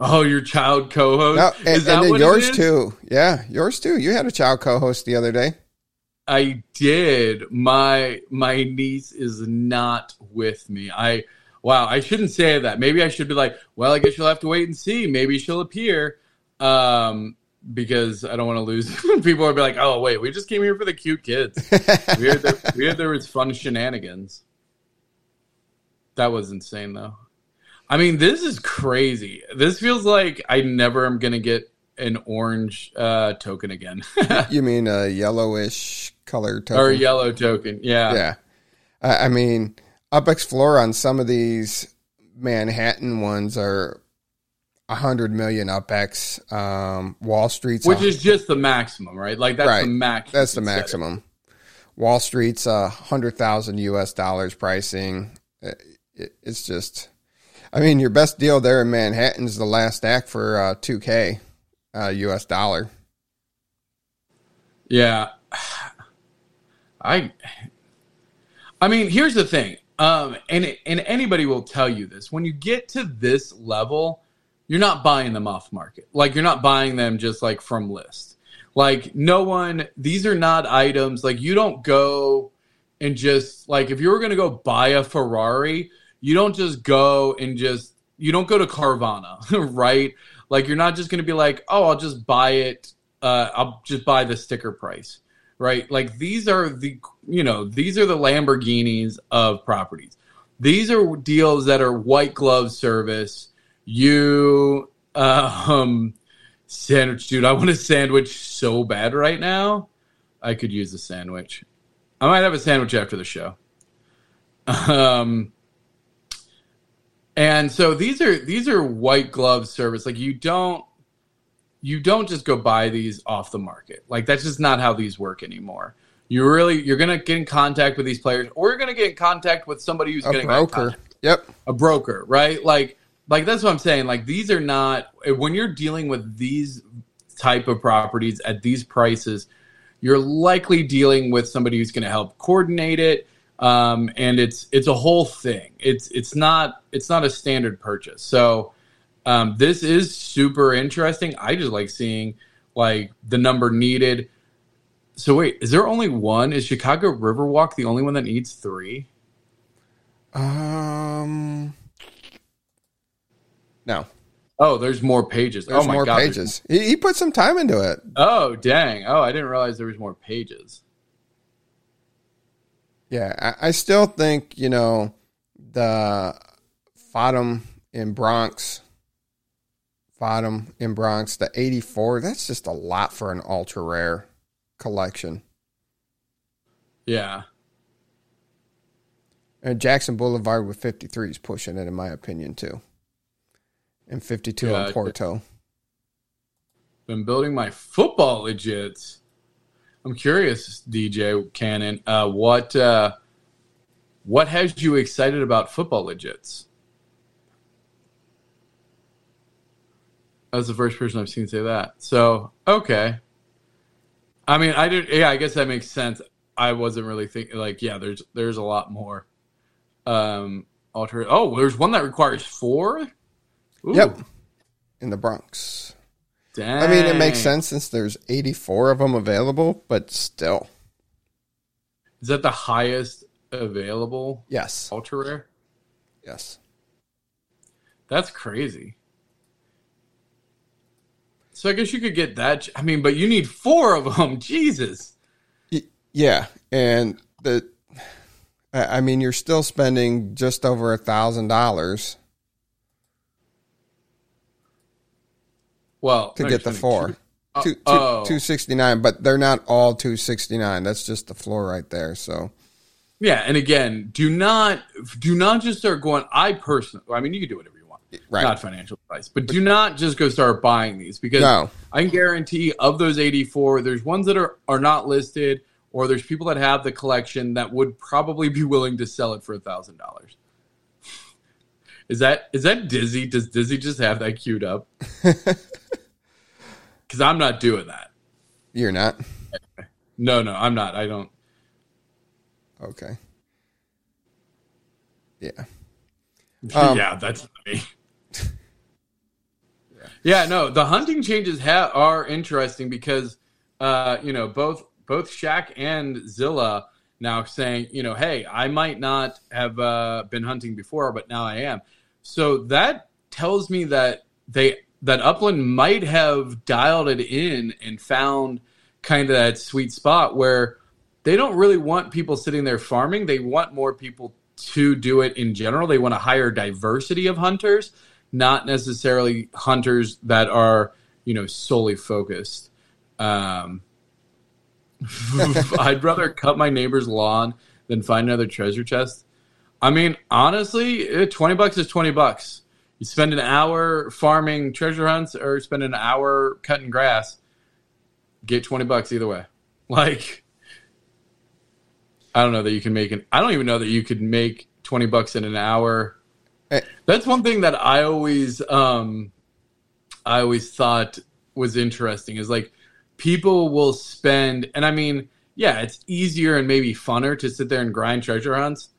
Oh, your child co-host. No, and, is that and then yours too. Yeah, yours too. You had a child co-host the other day. I did. My my niece is not with me. I wow. I shouldn't say that. Maybe I should be like, well, I guess you'll have to wait and see. Maybe she'll appear. Um, because I don't want to lose. [laughs] People will be like, oh wait, we just came here for the cute kids. [laughs] we heard there, we heard there was fun shenanigans. That was insane though. I mean, this is crazy. This feels like I never am gonna get an orange uh, token again. [laughs] you mean a yellowish color token? or a yellow token. Yeah. Yeah. I I mean, UpX floor on some of these Manhattan ones are a hundred million UpX. Um, Wall Street's Which is just the maximum, right? Like that's Right. the max. That's the you can set it. maximum. Wall Street's a hundred thousand U.S. dollars pricing. It- it- It's just, I mean, your best deal there in Manhattan's the last act for uh, two K uh, U.S. dollar. Yeah. [sighs] I I mean, here's the thing. Um and and anybody will tell you this. When you get to this level, you're not buying them off market. Like you're not buying them just like from list. Like no one these are not items like you don't go and just like if you were going to go buy a Ferrari, you don't just go and just you don't go to Carvana, [laughs] right? Like you're not just going to be like, "Oh, I'll just buy it uh I'll just buy the sticker price." Right? Like these are the you know, these are the Lamborghinis of properties. These are deals that are white glove service. You um sandwich dude, I want a sandwich so bad right now. I could use a sandwich. I might have a sandwich after the show. Um, and so these are these are white glove service. Like you don't you don't just go buy these off the market. Like that's just not how these work anymore. You really you're gonna get in contact with these players, or you're gonna get in contact with somebody who's A broker. Yep. a broker, right? Like, like that's what I'm saying. Like, these are not when you're dealing with these type of properties at these prices, you're likely dealing with somebody who's going to help coordinate it, um, and it's it's a whole thing. It's it's not it's not a standard purchase. So um, this is super interesting. I just like seeing like the number needed. So wait, is there only one? Is Chicago Riverwalk the only one that needs three? Um. No. Oh, there's more pages. There's oh my more god, there's pages. He, he put some time into it. Oh dang! Oh, I didn't realize there was more pages. Yeah, I, I still think you know the Fordham in Bronx, Fordham in Bronx, the eighty four. That's just a lot for an ultra rare collection. Yeah, And Jackson Boulevard with fifty three is pushing it, in my opinion, too. And fifty two Yeah, on Porto. been building my football legits. I'm curious, DJ Cannon. Uh, what uh, what has you excited about football legits? That's the first person I've seen say that. So okay. I mean, I didn't. Yeah, I guess that makes sense. I wasn't really thinking like, yeah. There's there's a lot more. Um, alter. Oh, there's one that requires four. Ooh. Yep. In the Bronx. Dang. I mean, it makes sense since there's 84 of them available, but still, Is that the highest available yes, ultra rare? yes. That's crazy. So I guess you could get that. I mean, but you need four of them. [laughs] Jesus. Yeah, and the, I mean, you're still spending just over a thousand dollars Well, to no, get the four. two- uh, Two, two, oh. 269, but they're not all 269. That's just the floor right there. So, Yeah, and again, do not do not just start going. I personally, I mean, you can do whatever. Right. Not financial advice, but do not just go start buying these because No. I can guarantee of those eighty four, there's ones that are are not listed, or there's people that have the collection that would probably be willing to sell it for a thousand dollars. Is that is that Dizzy? Does Dizzy just have that queued up? [laughs] Because I'm not doing that. you're not. No, no, I'm not. I don't. Okay. Yeah. [laughs] Um, yeah, that's me. Yeah, no, the hunting changes ha- are interesting because, uh, you know, both both Shaq and Zilla now saying, you know, hey, I might not have uh, been hunting before, but now I am. So that tells me that they that Upland might have dialed it in and found kind of that sweet spot where they don't really want people sitting there farming. They want more people to do it in general. They want a higher diversity of hunters, not necessarily hunters that are, you know, solely focused. Um, [laughs] I'd rather cut my neighbor's lawn than find another treasure chest. I mean, honestly, eh, 20 bucks is 20 bucks. You spend an hour farming treasure hunts or spend an hour cutting grass, get 20 bucks either way. [laughs] Like, I don't know that you can make an. I don't even know that you could make twenty bucks in an hour. That's one thing that I always, um, I always thought was interesting is like people will spend, and I mean, yeah, it's easier and maybe funner to sit there and grind treasure hunts,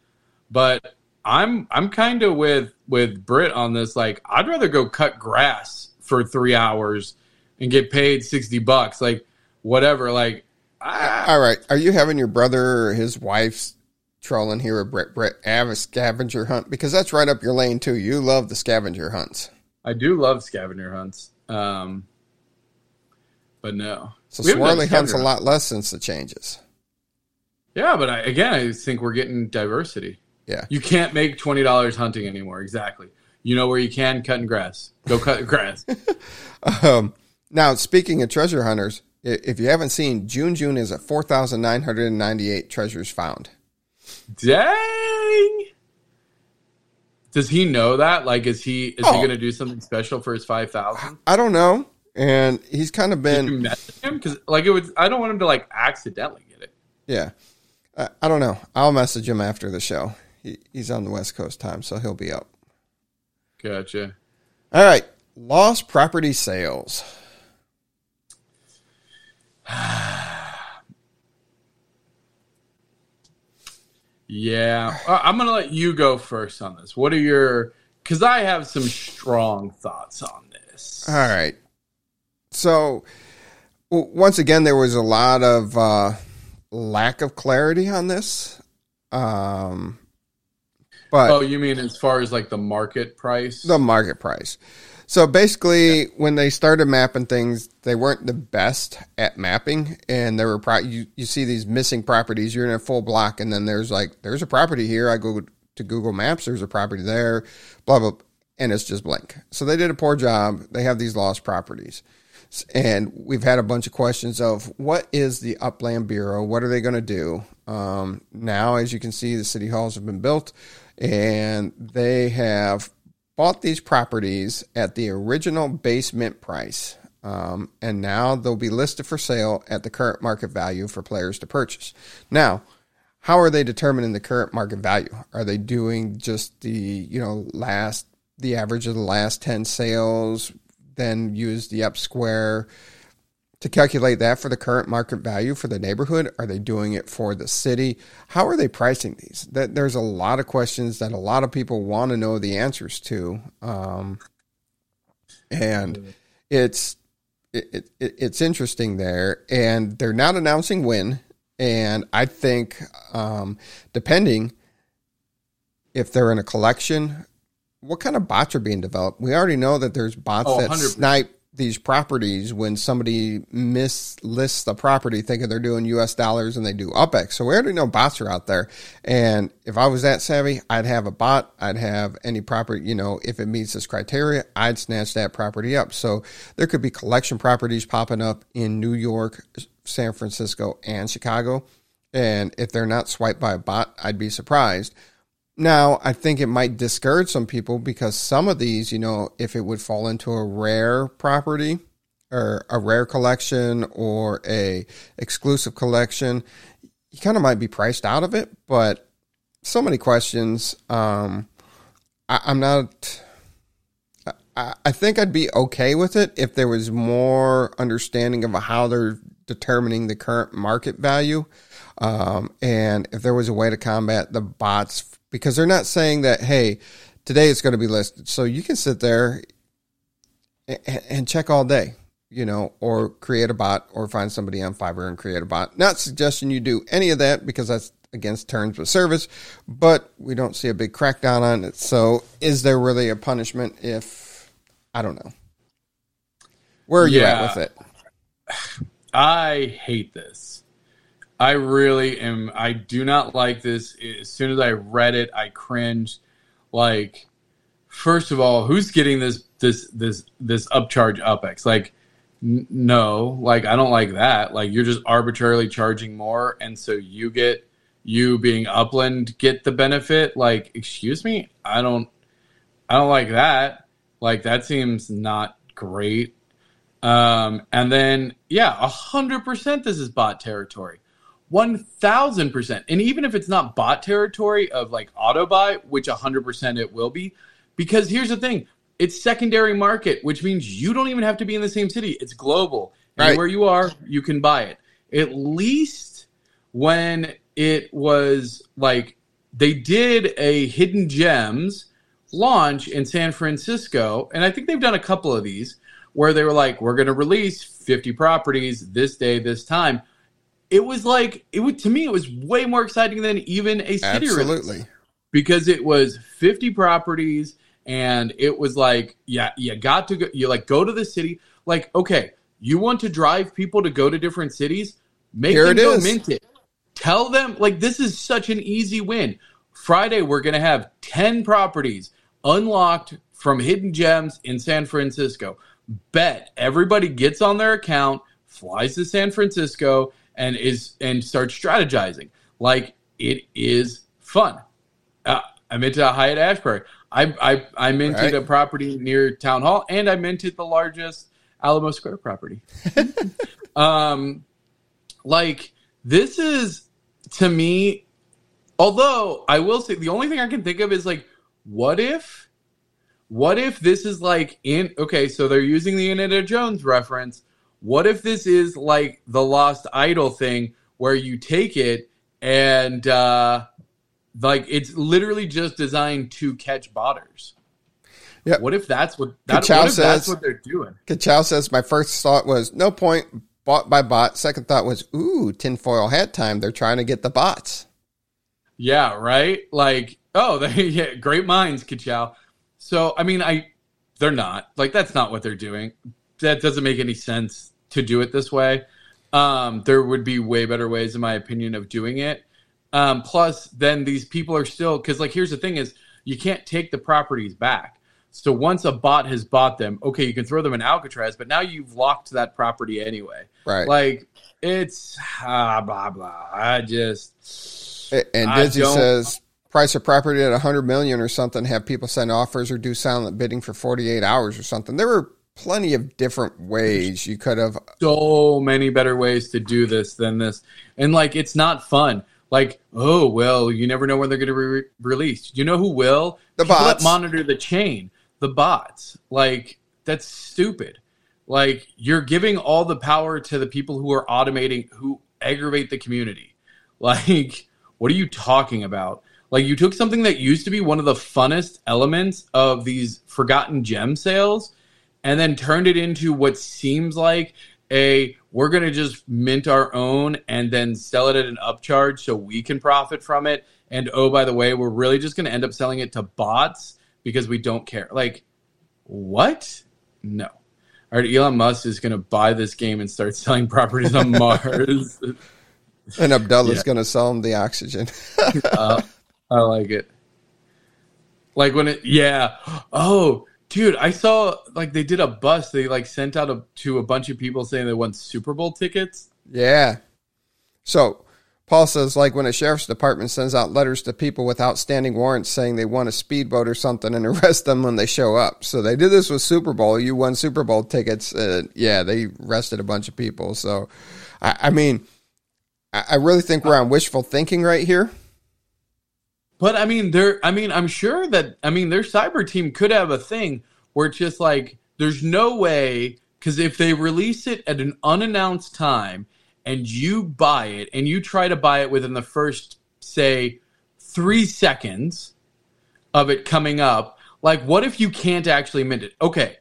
but I'm I'm kind of with with Brit on this. Like, I'd rather go cut grass for three hours and get paid sixty bucks, like whatever. Like, I, All right. Are you having your brother or his wife's trolling here with Brett Brett have a scavenger hunt? Because that's right up your lane too. You love the scavenger hunts. I do love scavenger hunts. Um, but no. So We Swirly hunts a lot less since the changes. Yeah, but I, again, I think we're getting diversity. Yeah. You can't make twenty dollars hunting anymore. Exactly. You know where you can cutting grass. Go cut grass. [laughs] Um, now, speaking of treasure hunters, if you haven't seen, June June is at 4,998 treasures found. Dang. Does he know that? Like, is he is he Oh. going to do something special for his five thousand? I don't know. And he's kind of been, him because like it would. I don't want him to like accidentally get it. yeah. I, I don't know. I'll message him after the show. He, he's on the West Coast time, so he'll be up. Gotcha. All right. Lost property sales. [sighs] [sighs] [sighs] Yeah, I'm gonna let you go first on this. What are your? Because I have some strong thoughts on this. All right. So, w- once again, there was a lot of uh, lack of clarity on this. Um, but Oh, you mean as far as like the market price? the market price. So basically, when they started mapping things, they weren't the best at mapping, and there were pro- you you see these missing properties. You're in a full block, and then there's like there's a property here. I go to Google Maps. There's a property there. Blah blah, and it's just blank. So they did a poor job. They have these lost properties, and we've had a bunch of questions of what is the Upland Bureau? What are they going to do? Um, now, as you can see, the city halls have been built, and they have bought these properties at the original basement price. Um, and now they'll be listed for sale at the current market value for players to purchase. Now, how are they determining the current market value? Are they doing just the, you know, last, the average of the last 10 sales, then use the up square to calculate that for the current market value for the neighborhood? Are they doing it for the city? How are they pricing these? That there's a lot of questions that a lot of people want to know the answers to, um, and it's it, it, it's interesting there, and they're not announcing when. And I think, um, depending if they're in a collection, what kind of bots are being developed? We already know that there's bots Oh, that 100%. snipe these properties when somebody mislists the property thinking they're doing US dollars and they do UPEX. So we already know bots are out there. And if I was that savvy, I'd have a bot. I'd have any property, you know, if it meets this criteria, I'd snatch that property up. So there could be collection properties popping up in New York, San Francisco, and Chicago. And if they're not swiped by a bot, I'd be surprised. Now, I think it might discourage some people because some of these, you know, if it would fall into a rare property or a rare collection or a exclusive collection, you kind of might be priced out of it. But so many questions. Um, I, I'm not. I, think I'd be okay with it if there was more understanding of how they're determining the current market value. Um, and if there was a way to combat the bots, because they're not saying that, hey, today it's going to be listed. So you can sit there and, check all day, you know, or create a bot or find somebody on Fiverr and create a bot. Not suggesting you do any of that because that's against terms of service, but we don't see a big crackdown on it. So is there really a punishment if, I don't know. Where are you Yeah. at with it? [sighs] I hate this. I really am. I do not like this. As soon as I read it, I cringed. Like, first of all, who's getting this this this this upcharge upex? Like, n- no, like I don't like that. Like, you're just arbitrarily charging more, and so you get you being Upland get the benefit. Like, excuse me, I don't, I don't like that. Like, that seems not great. Um, and then, yeah, a hundred percent, this is bot territory. One thousand percent, and even if it's not bot territory of like auto buy, which a hundred percent it will be, because here's the thing: it's secondary market, which means you don't even have to be in the same city. It's global. Right. Where you are, you can buy it. At least when it was like they did a hidden gems launch in San Francisco, and I think they've done a couple of these where they were like, "We're going to release 50 properties this day, this time." It was like it would to me. It was way more exciting than even a city release Absolutely. because it was 50 properties and it was like yeah you got to go you like go to the city like okay you want to drive people to go to different cities make Here them it go is. mint it tell them like this is such an easy win friday we're going to have 10 properties unlocked from hidden gems in san francisco bet everybody gets on their account flies to san francisco and is and starts strategizing like it is fun uh, I minted a Haight Ashbury. I I, I minted Right. a property near Town Hall, and I minted the largest Alamo Square property. [laughs] um, like this is to me. Although I will say the only thing I can think of is like, what if, what if this is like in okay, so they're using the Indiana Jones reference. What if this is like the Lost Idol thing, where you take it and uh, like it's literally just designed to catch botters. Yeah. What if that's what that, Ka-chow what if that's says- what they're doing? Kachow says, My first thought was, no point, bought by bot. Second thought was, ooh, tinfoil hat time. They're trying to get the bots. Yeah, right. Like, oh, they [laughs] yeah, great minds, Kachow. So, I mean, I they're not like that's not what they're doing. That doesn't make any sense to do it this way. Um, there would be way better ways, in my opinion, of doing it. Um, plus, then these people are still because, like, here's the thing: is you can't take the properties back. So once a bot has bought them, okay, you can throw them in Alcatraz, but now you've locked that property anyway. Right. Like, it's ah, blah blah. I just and Dizzy says, price of property at 100 million or something, have people send offers or do silent bidding for 48 hours or something. There were plenty of different ways you could have. so many better ways to do this than this. And like, it's not fun. Like, oh well, you never know when they're going to be re- released. You know who will? The People bots. monitor the chain. The bots. Like, that's stupid. Like, you're giving all the power to the people who are automating, who aggravate the community. [laughs] Like, what are you talking about? Like, you took something that used to be one of the funnest elements of these forgotten gem sales and then turned it into what seems like a we're going to just mint our own and then sell it at an upcharge so we can profit from it. And oh, by the way, we're really just going to end up selling it to bots because we don't care. Like, what? No. All right, Elon Musk is going to buy this game and start [laughs] selling properties on Mars. [laughs] And Abdullah's yeah. going to sell him the oxygen. [laughs] uh, I like it. Like when it, yeah. Oh, dude, I saw like they did a bus. They like sent out a, to a bunch of people saying they won Super Bowl tickets. Yeah. So Paul says, like when a sheriff's department sends out letters to people with outstanding warrants saying they want a speedboat or something and [laughs] arrest them when they show up. So they did this with Super Bowl. You won Super Bowl tickets. Uh, yeah, they arrested a bunch of people. So, I, I mean, I, I really think we're on wishful thinking right here. But I mean, there. I mean, I'm sure that I mean their cyber team could have a thing where it's just like there's no way because if they release it at an unannounced time and you buy it and you try to buy it within the first say three seconds of it coming up, like what if you can't actually mint it? Okay,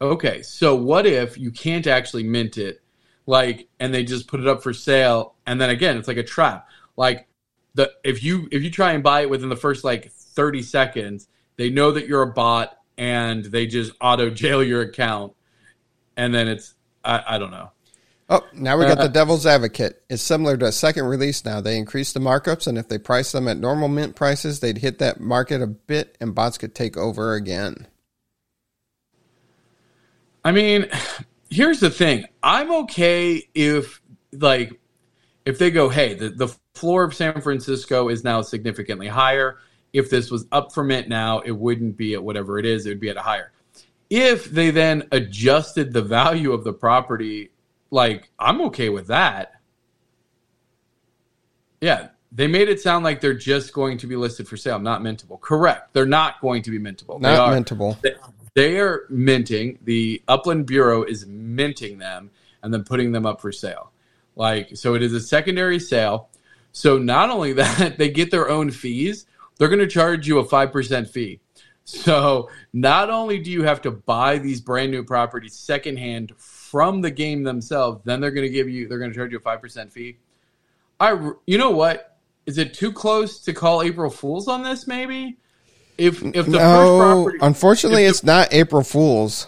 okay. So what if you can't actually mint it? Like, and they just put it up for sale, and then again, it's like a trap. Like the if you if you try and buy it within the first like 30 seconds, they know that you're a bot and they just auto jail your account, and then it's I, I don't know. Oh, now we got the uh, devil's advocate. It's similar to a second release now. They increase the markups, and if they price them at normal mint prices, they'd hit that market a bit, and bots could take over again. I mean, [sighs] here's the thing. I'm okay if, like, if they go, hey, the, the floor of San Francisco is now significantly higher. If this was up for mint now, it wouldn't be at whatever it is, it would be at a higher. If they then adjusted the value of the property, like I'm okay with that. Yeah, they made it sound like they're just going to be listed for sale, not mintable. Correct. They're not going to be mintable. Not are, mintable. They, they are minting. The Upland Bureau is minting them and then putting them up for sale. Like so it is a secondary sale. So not only [laughs] that, they get their own fees. They're going to charge you a 5% fee. So not only do you have to buy these brand new properties secondhand from the game themselves, then they're going to give you they're going to charge you a 5% fee. I you know what? Is it too close to call April Fools on this maybe? If if the no, first property Unfortunately, it's not April Fools.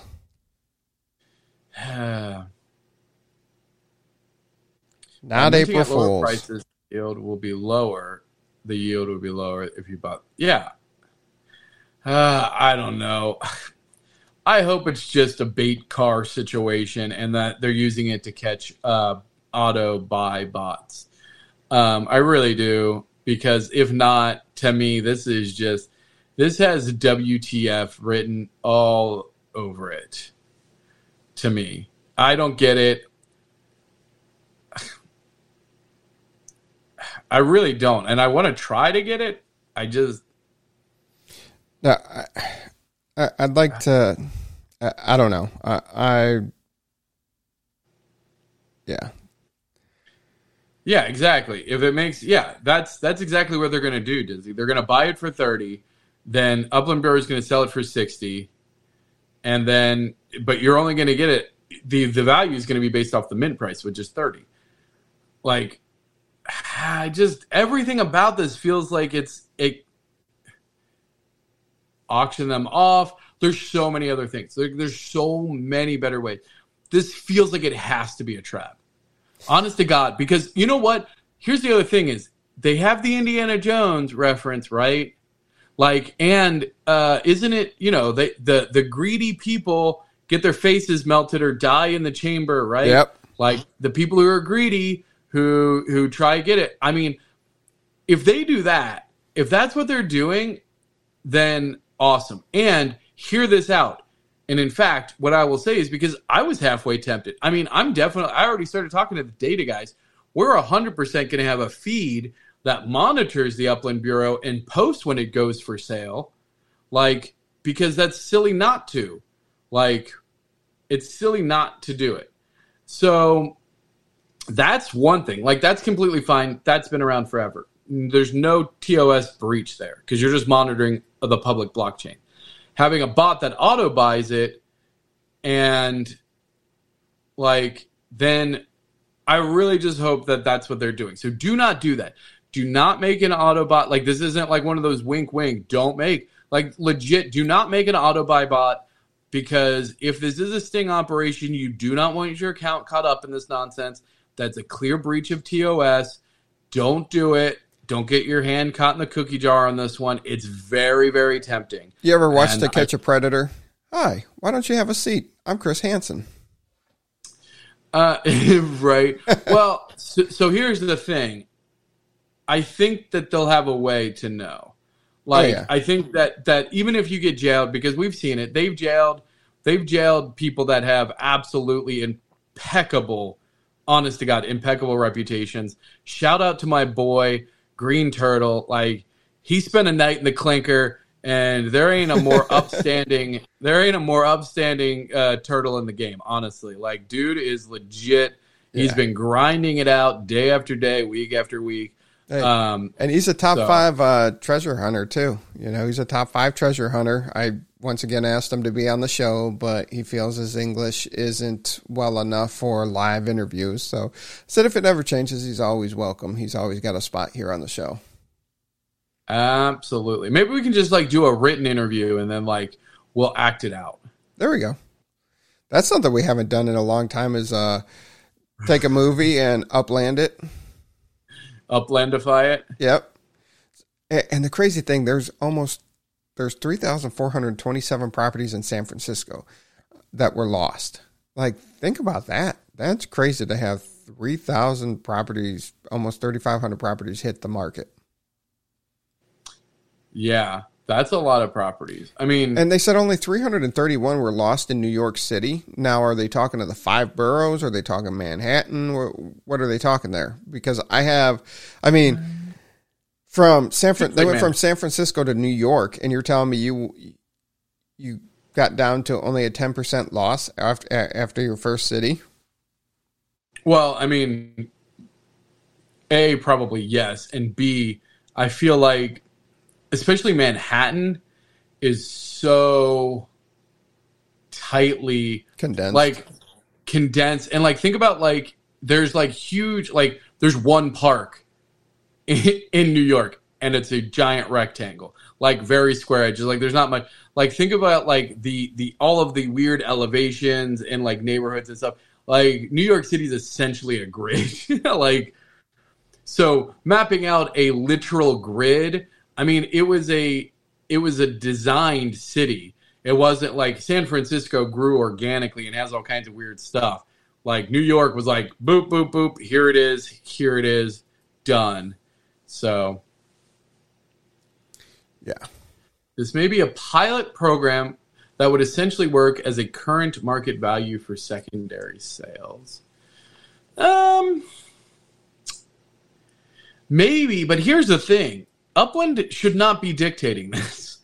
[sighs] Not April Fools. Yield will be lower. The yield will be lower if you bought. Yeah. Uh, I don't know. [laughs] I hope it's just a bait car situation and that they're using it to catch uh, auto buy bots. Um, I really do because if not, to me, this is just this has WTF written all over it. To me, I don't get it. I really don't, and I want to try to get it. I just. No, I, would like to. I, I don't know. I, I. Yeah. Yeah, exactly. If it makes, yeah, that's that's exactly what they're going to do, Disney. They're going to buy it for thirty, then Upland Bureau is going to sell it for sixty, and then, but you're only going to get it. the The value is going to be based off the mint price, which is thirty. Like, I just everything about this feels like it's it auction them off. There's so many other things. There, there's so many better ways. This feels like it has to be a trap. Honest to God, because you know what? Here's the other thing: is they have the Indiana Jones reference, right? Like, and uh, isn't it? You know, they, the the greedy people get their faces melted or die in the chamber, right? Yep. Like the people who are greedy who who try to get it. I mean, if they do that, if that's what they're doing, then awesome. And hear this out. And in fact, what I will say is because I was halfway tempted. I mean, I'm definitely I already started talking to the data guys. We're 100% going to have a feed that monitors the Upland Bureau and posts when it goes for sale. Like because that's silly not to. Like it's silly not to do it. So that's one thing. Like that's completely fine. That's been around forever. There's no TOS breach there because you're just monitoring the public blockchain. Having a bot that auto buys it and like then I really just hope that that's what they're doing. So do not do that. Do not make an Autobot like this isn't like one of those wink wink. Don't make like legit. Do not make an Autobuy bot because if this is a sting operation, you do not want your account caught up in this nonsense. That's a clear breach of TOS. Don't do it. Don't get your hand caught in the cookie jar on this one. It's very, very tempting. You ever watched And To Catch I- a Predator? Hi, why don't you have a seat? I'm Chris Hansen. Uh, [laughs] right. Well, so, so here's the thing. I think that they'll have a way to know. Like, yeah. I think that that even if you get jailed, because we've seen it, they've jailed, they've jailed people that have absolutely impeccable, honest to God, impeccable reputations. Shout out to my boy Green Turtle. Like, he spent a night in the clinker. And there ain't a more [laughs] upstanding, there ain't a more upstanding uh, turtle in the game. Honestly, like dude is legit. He's Yeah. been grinding it out day after day, week after week. Hey, Um, and he's a top so- five uh, treasure hunter too. You know, he's a top five treasure hunter. I once again asked him to be on the show, but he feels his English isn't well enough for live interviews. So said if it ever changes, he's always welcome. He's always got a spot here on the show. absolutely. Maybe we can just like do a written interview and then like we'll act it out. There we go. That's something we haven't done in a long time. Is uh, take a movie and upland it. Uplandify it. Yep. And the crazy thing, there's almost there's three thousand four hundred twenty-seven properties in San Francisco that were lost. Like, think about that. That's crazy to have three thousand properties, almost thirty-five hundred properties hit the market. Yeah, that's a lot of properties. I mean, And they said only 331 were lost in New York City. Now, are they talking to the five boroughs? Are they talking Manhattan? What are they talking there? Because I have, I mean, from San Fran, they went from San Francisco to New York, and you're telling me you you got down to only a 10% loss after after your first city. Well, I mean, A, probably yes. And B, I feel like, especially Manhattan, is so tightly Condensed. like condensed. And like, think about like, there's like huge, like, there's one park [laughs] in, New York and it's a giant rectangle, like very square edges. Like, there's not much. Like, think about like the, the, all of the weird elevations and like neighborhoods and stuff like New York City is essentially a grid. [laughs] like so mapping out a literal grid, I mean it was a it was a designed city. It wasn't like San Francisco grew organically and has all kinds of weird stuff. Like New York was like boop boop boop, here it is, here it is, done. So yeah. this may be a pilot program that would essentially work as a current market value for secondary sales. Um, maybe, but here's the thing: Upland should not be dictating [laughs] this.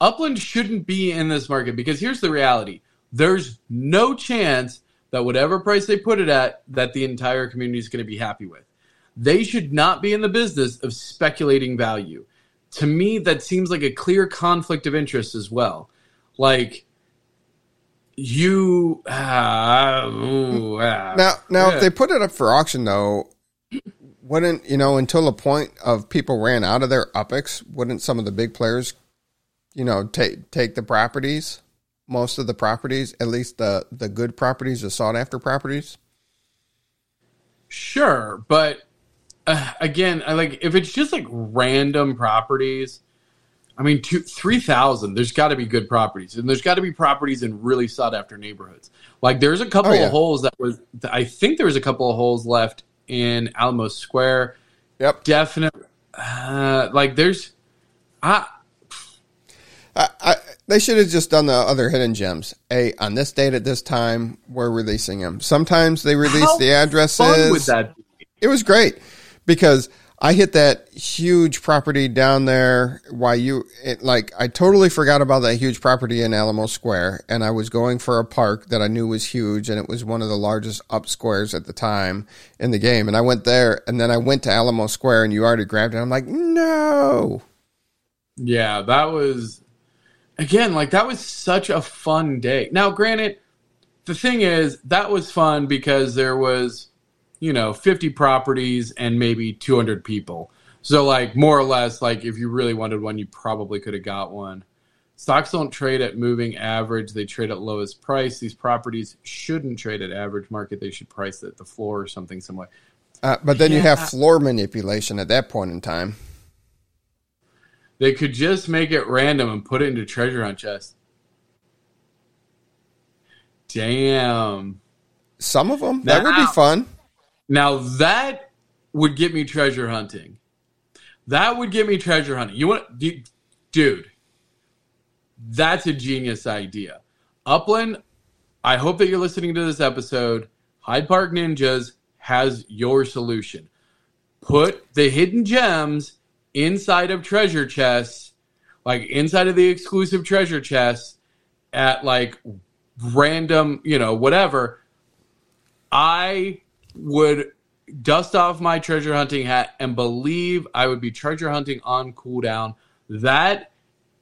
Upland shouldn't be in this market because here's the reality: there's no chance that whatever price they put it at, that the entire community is going to be happy with. They should not be in the business of speculating value. To me, that seems like a clear conflict of interest as well. Like you, ah, ooh, ah. Now, now, Yeah. if they put it up for auction, though, wouldn't you know until the point of people ran out of their UPX? Wouldn't some of the big players, you know, take take the properties, most of the properties, at least the the good properties, the sought after properties? Sure, but uh, [sighs] again, I like if it's just like random properties. I mean, two, three thousand. There's got to be good properties, and there's got to be properties in really sought after neighborhoods. Like, there's a couple Oh, yeah. of holes that was. I think there was a couple of holes left in Alamo Square. Yep. Definitely. Uh, like, there's. I I, I, they should have just done the other hidden gems. A on this date at this time, we're releasing them. Sometimes they release the addresses. fun would that be? it was great because I hit that huge property down there. Why you it, like? I totally forgot about that huge property in Alamo Square, and I was going for a park that I knew was huge, and it was one of the largest up squares at the time in the game. And I went there, and then I went to Alamo Square, and you already grabbed it. I'm like, no. Yeah, that was again like that was such a fun day. Now, granted, the thing is, that was fun because there was, you know, 50 properties and maybe 200 people. So, like, more or less, like, if you really wanted one, you probably could have got one. Stocks don't trade at moving average, they trade at lowest price. These properties shouldn't trade at average market, they should price at the floor or something similar. Uh, but then you have floor manipulation at that point in time. They could just make it random and put it into treasure hunt chest. Damn. Some of them that would be fun. Now that would get me treasure hunting. That would get me treasure hunting. You want, dude? That's a genius idea. Upland, I hope that you're listening to this episode. Hyde Park Ninjas has your solution. Put the hidden gems inside of treasure chests, like inside of the exclusive treasure chests, at like random, you know, whatever. I would dust off my treasure hunting hat and believe I would be treasure hunting on cooldown. That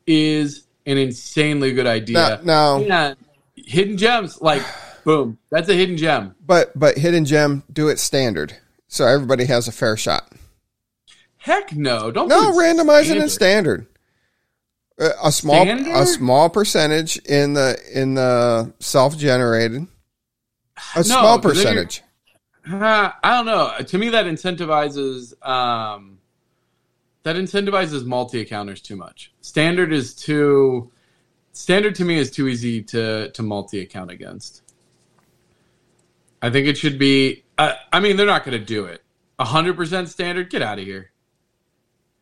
is an insanely good idea. No, no. And hidden gems, like [sighs] boom, that's a hidden gem. But but hidden gem, do it standard, so everybody has a fair shot. Heck no, don't No, do it randomize it in standard. standard. Uh, A small Standard? a small percentage in the in the self generated. A [sighs] No, small percentage. [laughs] I don't know. To me, that incentivizes um, that incentivizes multi accounters too much. Standard is too standard to me is too easy to to multi account against. I think it should be. Uh, I mean, they're not going to do it. hundred percent standard. Get out of here.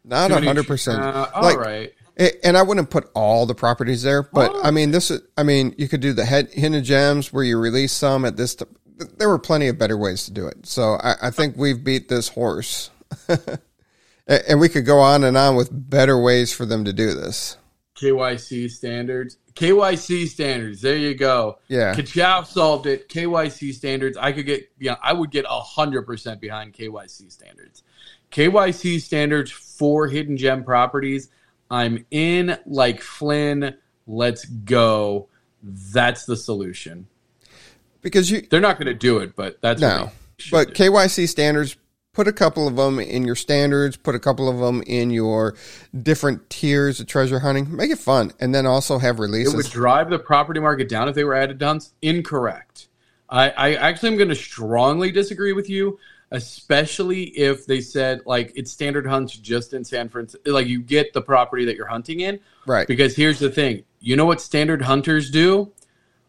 Not hundred percent. Uh, all Like right. A- And I wouldn't put all the properties there, but Oh. I mean, this is. I mean, you could do the head, hidden gems where you release some at this. T- there were plenty of better ways to do it. So I, I think we've beat this horse, [laughs] and we could go on and on with better ways for them to do this. KYC standards. KYC standards. There you go. Yeah. Kachow solved it. KYC standards. I could get. Yeah, I would get hundred percent behind KYC standards. KYC standards for hidden gem properties. I'm in like Flynn. Let's go. That's the solution. Because you They're not going to do it, but that's no, but do. KYC standards. Put a couple of them in your standards. Put a couple of them in your different tiers of treasure hunting. Make it fun, and then also have releases. it would drive the property market down if they were added hunts. Incorrect. I, I actually am going to strongly disagree with you, especially if they said like it's standard hunts just in San Francisco. Like you get the property that you're hunting in. Right. Because here's the thing: you know what standard hunters do?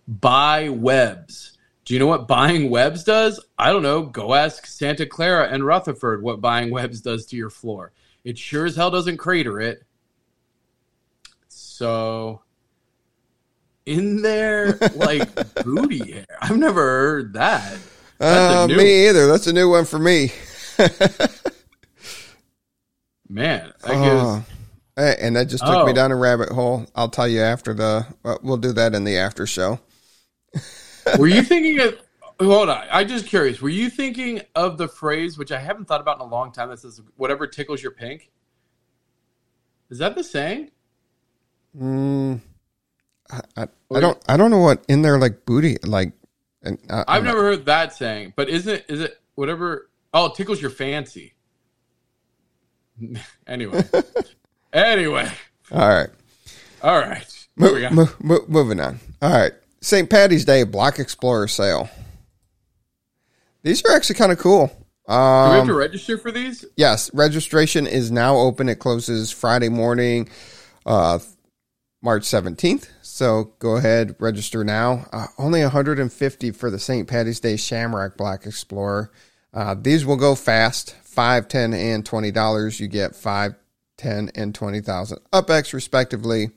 Buy webs. Do you know what buying webs does? I don't know. Go ask Santa Clara and Rutherford what buying webs does to your floor. It sure as hell doesn't crater it. So, in there, like [laughs] booty hair. I've never heard that. Uh, me either. That's a new one for me. [laughs] Man, I guess. Uh, and that just took me Oh. down a rabbit hole. I'll tell you after the. We'll do that in the after show. [laughs] Were you thinking of? Hold on, I'm just curious. Were you thinking of the phrase, which I haven't thought about in a long time, that says "whatever tickles your pink"? Is that the saying? Mm, I, I, I don't. I don't know what in there like booty like. And I, I've never heard that saying, but isn't it? Is it whatever? Oh, it tickles your fancy. [laughs] anyway, [laughs] anyway, All right. all right. Mo- Here we go. mo- mo- moving on. All right. St. Patty's Day Block Explorer sale. These are actually kind of cool. Do we have Um, to register for these? yes, registration is now open. It closes Friday morning, uh, March 17th. So go ahead, register now. Uh, only 150 for the St. Patty's Day Shamrock Block Explorer. Uh, these will go fast. Five, ten, and twenty dollars. You get five, ten, and twenty thousand UpX respectively.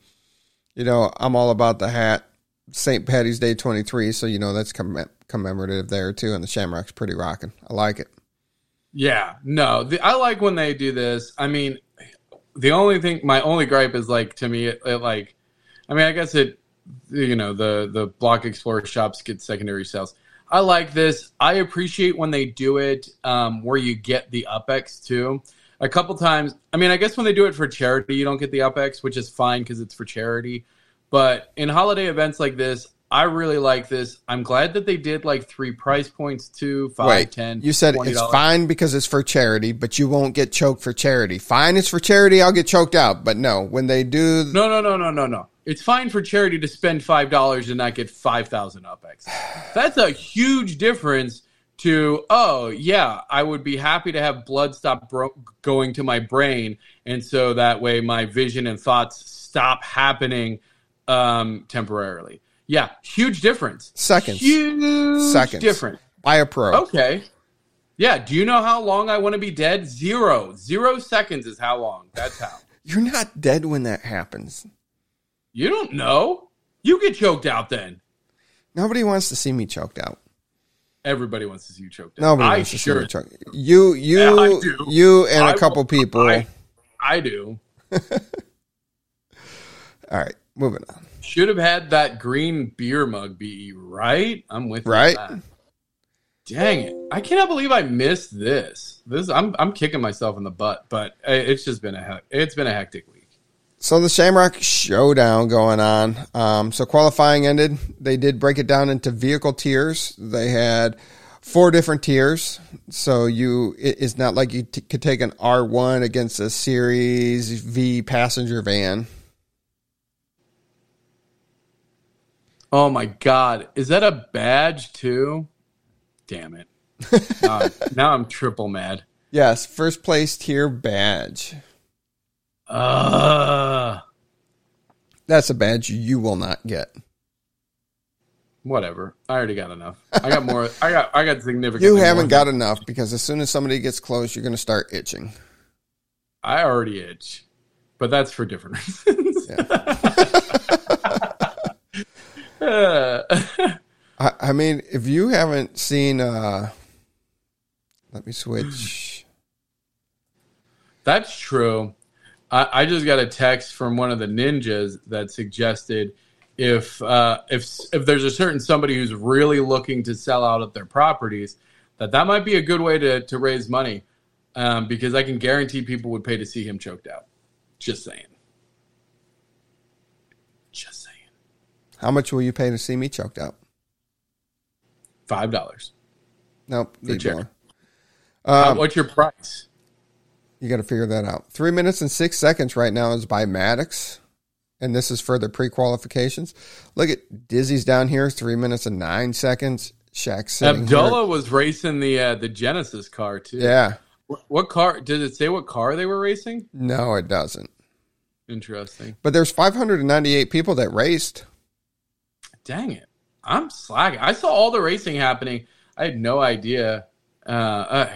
You know, I'm all about the hat. St. Patty's Day 23, so you know that's comm- commemorative there too, and the Shamrock's pretty rocking. I like it. Yeah, no, the, I like when they do this. I mean, the only thing, my only gripe is like to me, it, it like, I mean, I guess it, you know, the the Block Explorer shops get secondary sales. I like this. I appreciate when they do it um, where you get the UpX too. A couple times, I mean, I guess when they do it for charity, you don't get the UpX, which is fine because it's for charity. But in holiday events like this, I really like this. I'm glad that they did like three price points too, five, Wait, ten. you said it's $20. fine because it's for charity, but you won't get choked for charity. Fine, it's for charity. I'll get choked out, but no, when they do, No, no, no, no, no, no. It's fine for charity to spend five dollars and not get five thousand UPX. [sighs] That's a huge difference. To oh yeah, I would be happy to have blood stop bro- going to my brain, and so that way my vision and thoughts stop happening um, temporarily. Yeah, huge difference. Seconds. Huge Seconds. difference. buy a pro. Okay. Yeah. Do you know how long I want to be dead? Zero. Zero seconds is how long. That's how. [laughs] You're not dead when that happens. You don't know. You get choked out then. Nobody wants to see me choked out. Everybody wants to see you choked out. Nobody I wants to see sure. me choked. You, you, Yeah, you, and a I couple will- people. I, I do. [laughs] All right, moving on. Should have had that green beer mug be right. I'm with you Right? Dang it! I cannot believe I missed this. This I'm I'm kicking myself in the butt, but uh, it's just been a it's been a hectic week. So the Shamrock Showdown going on. Um, so qualifying ended. They did break it down into vehicle tiers. They had four different tiers. So you, it's not like you t- could take an R1 against a Series V passenger van. Oh my god, is that a badge too? Damn it! now, [laughs] now I'm triple mad. Yes, first place tier badge. Uh That's a badge you will not get. whatever. I already got enough. I got more. I got I got significant. You haven't got enough because as soon as somebody gets close, you're going to start itching. I already itch, but that's for different [laughs] reasons. Uh, [laughs] [laughs] I, I mean, if you haven't seen, uh, let me switch. [sighs] That's true. I, I just got a text from one of the ninjas that suggested if uh, if if there's a certain somebody who's really looking to sell out of their properties, that that might be a good way to to raise money, um, because I can guarantee people would pay to see him choked out. Just saying. Just saying. How much will you pay to see me choked out? Five dollars. Nope, need chair. more. Uh, Um, what's your price? you got to figure that out. Three minutes and six seconds right now is by Maddox, and this is for the pre-qualifications. Look at Dizzy's down here, three minutes and nine seconds. Shaq Abdullah was racing the uh, the Genesis car too. Yeah, What, what car? Did it say what car they were racing? no, it doesn't. Interesting. But there's 598 people that raced. Dang it. I'm slacking. I saw all the racing happening. I had no idea. Uh,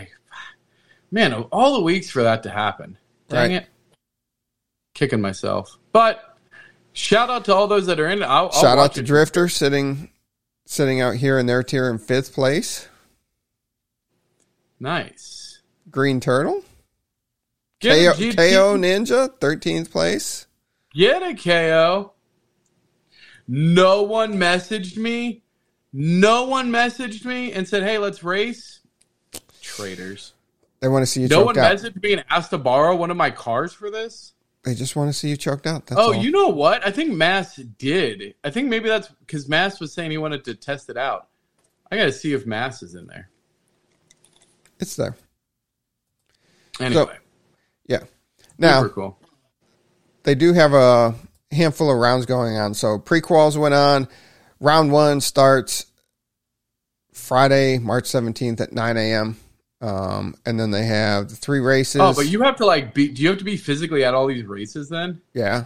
man, of all the weeks for that to happen. Dang Right. it. Kicking myself. But shout out to all those that are in. I'll, I'll Shout out to it. Drifter sitting sitting out here in their tier in fifth place. Nice. Green Turtle. Get KO, a KO Ninja, 13th place. Get a KO. No one messaged me. No one messaged me and said, "Hey, let's race." Traitors. They want to see you chucked out. No one out. messaged me and asked to borrow one of my cars for this. They just want to see you choked out. That's oh, all. you know what? I think Mass did. I think maybe that's because Mass was saying he wanted to test it out. I got to see if Mass is in there. It's there. Anyway, Yeah. Now, super cool. they do have a handful of rounds going on. So prequels went on. Round one starts Friday, March 17th at 9 a.m. Um, and then they have the three races. Oh, but you have to like be. Do you have to be physically at all these races then? yeah.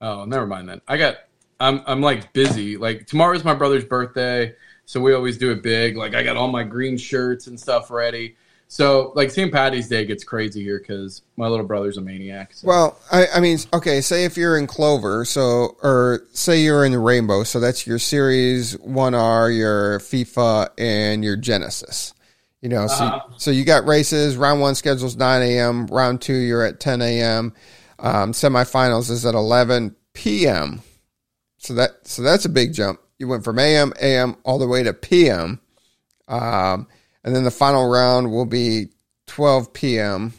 Oh, never mind then. I got. I'm I'm like busy. Like tomorrow's my brother's birthday, so we always do it big. Like I got all my green shirts and stuff ready. So like St. Patty's Day gets crazy here because my little brother's a maniac. So. Well, I, I mean, okay, say if you're in Clover, so, or say you're in the Rainbow, so that's your Series 1R, your FIFA, and your Genesis. You know, so, Uh-huh. so you got races. Round one schedule's 9 a.m. Round two, you're at 10 a.m. Um, semifinals is at 11 p.m. So that so that's a big jump. You went from a.m. a.m. all the way to p.m. Um, and then the final round will be 12 p.m.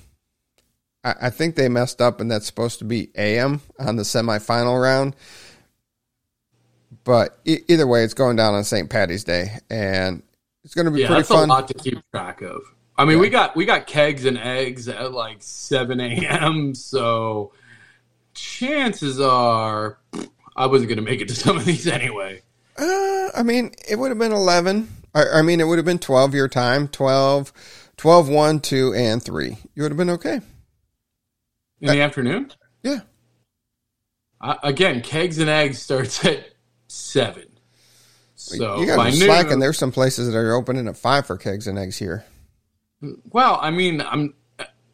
I, I think they messed up, and that's supposed to be a.m. on the semifinal round. But e- either way, it's going down on St. Patty's Day, and it's going to be Yeah, pretty that's fun. a lot to keep track of. I mean, we got we got kegs and eggs at like seven a.m. So chances are I wasn't going to make it to some of these anyway. Uh, I mean, it would have been 11. I, I mean, it would have been 12 your time 12, 12, 1, 2, and 3. You would have been okay. In the afternoon, Yeah. uh, again, kegs and eggs starts at seven. So you by are noon- slacking. There's some places that are opening at 5 for kegs and eggs here. Well, I mean, I'm.